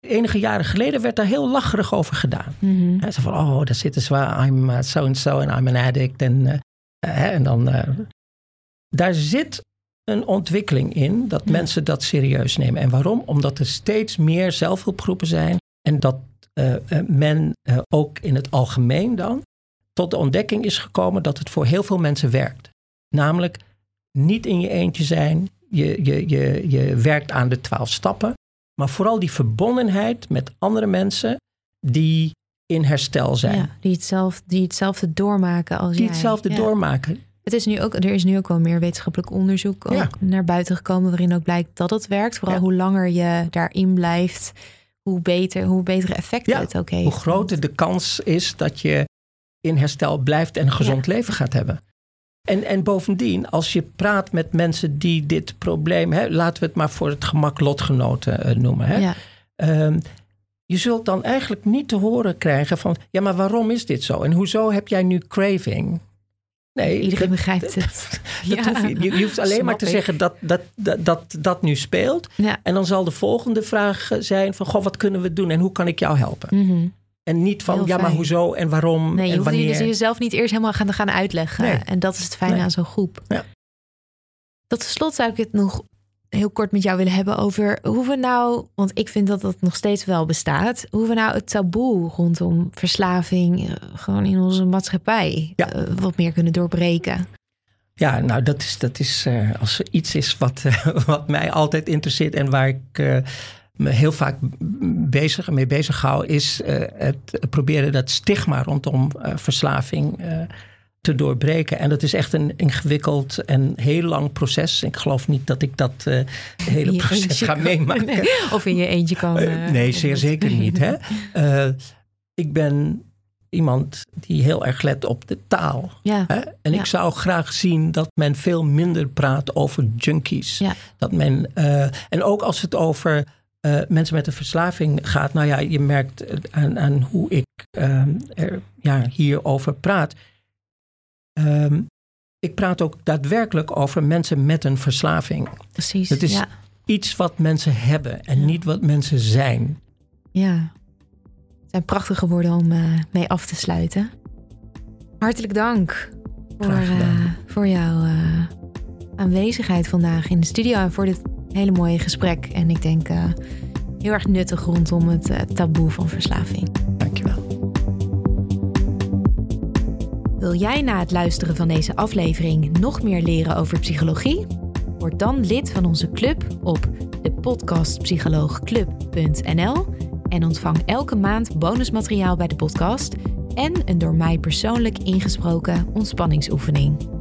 enige jaren geleden werd daar heel lacherig over gedaan. Mhm. Zo van, oh, daar zitten ze I'm uh, so-and-so en I'm an addict. En, eh, hè, en dan, eh, daar zit een ontwikkeling in dat Ja. mensen dat serieus nemen. En waarom? Omdat er steeds meer zelfhulpgroepen zijn en dat eh, men ook in het algemeen dan tot de ontdekking is gekomen dat het voor heel veel mensen werkt. Namelijk niet in je eentje zijn, je, je, je, je werkt aan de twaalf stappen, maar vooral die verbondenheid met andere mensen die in herstel zijn. Ja, die, hetzelfde, die hetzelfde doormaken als Die jij. hetzelfde Ja. doormaken. Het is nu ook, er is nu ook wel meer wetenschappelijk onderzoek ook Ja. naar buiten gekomen, waarin ook blijkt dat het werkt. Vooral hoe langer je daarin blijft, hoe, beter, hoe betere effecten het ook heeft. Hoe groter de kans is dat je in herstel blijft en een gezond leven gaat hebben. En, en bovendien, als je praat met mensen die dit probleem, hè, laten we het maar voor het gemak lotgenoten eh, noemen. Hè, Ja, Ehm, je zult dan eigenlijk niet te horen krijgen van, ja, maar waarom is dit zo? En hoezo heb jij nu craving? Nee, iedereen begrijpt het. dat Ja. hoef je, hoeft alleen maar te ik. zeggen dat dat, dat, dat dat nu speelt. Ja. En dan zal de volgende vraag zijn van, goh, wat kunnen we doen en hoe kan ik jou helpen? Mhm. En niet van, ja, maar hoezo en waarom Nee, je en hoeft je wanneer. dus jezelf niet eerst helemaal gaan, gaan uitleggen. Nee. En dat is het fijne Nee. aan zo'n groep. Ja. Tot slot zou ik het nog heel kort met jou willen hebben over hoe we nou, want ik vind dat dat nog steeds wel bestaat, hoe we nou het taboe rondom verslaving eh, gewoon in onze maatschappij Ja. eh, wat meer kunnen doorbreken. Ja, nou, dat is, dat is eh, als er iets is wat, wat mij altijd interesseert en waar ik me heel vaak bezig, mee bezig hou, is eh, het proberen dat stigma rondom eh, verslaving eh, te doorbreken. En dat is echt een ingewikkeld en heel lang proces. Ik geloof niet dat ik dat hele proces ga kan- meemaken. Nee, Of in je eentje kan. Nee, zeer zeker niet. Hè? Ik ben iemand die heel erg let op de taal. Ja, Hè? En Ja. ik zou graag zien dat men veel minder praat over junkies. Ja. Dat men, en ook als het over uh, mensen met een verslaving gaat. Nou ja, je merkt aan, aan hoe ik uh, er ja, hierover praat. Um, ik praat ook daadwerkelijk over mensen met een verslaving. Precies. Het is iets wat mensen hebben en niet wat mensen zijn. Ja, het zijn prachtige woorden om uh, mee af te sluiten. Hartelijk dank voor, uh, voor jouw aanwezigheid vandaag in de studio en voor dit hele mooie gesprek. En ik denk heel erg nuttig rondom het taboe van verslaving. Dankjewel. Wil jij na het luisteren van deze aflevering nog meer leren over psychologie? Word dan lid van onze club op de podcastpsycholoogclub.nl en ontvang elke maand bonusmateriaal bij de podcast en een door mij persoonlijk ingesproken ontspanningsoefening.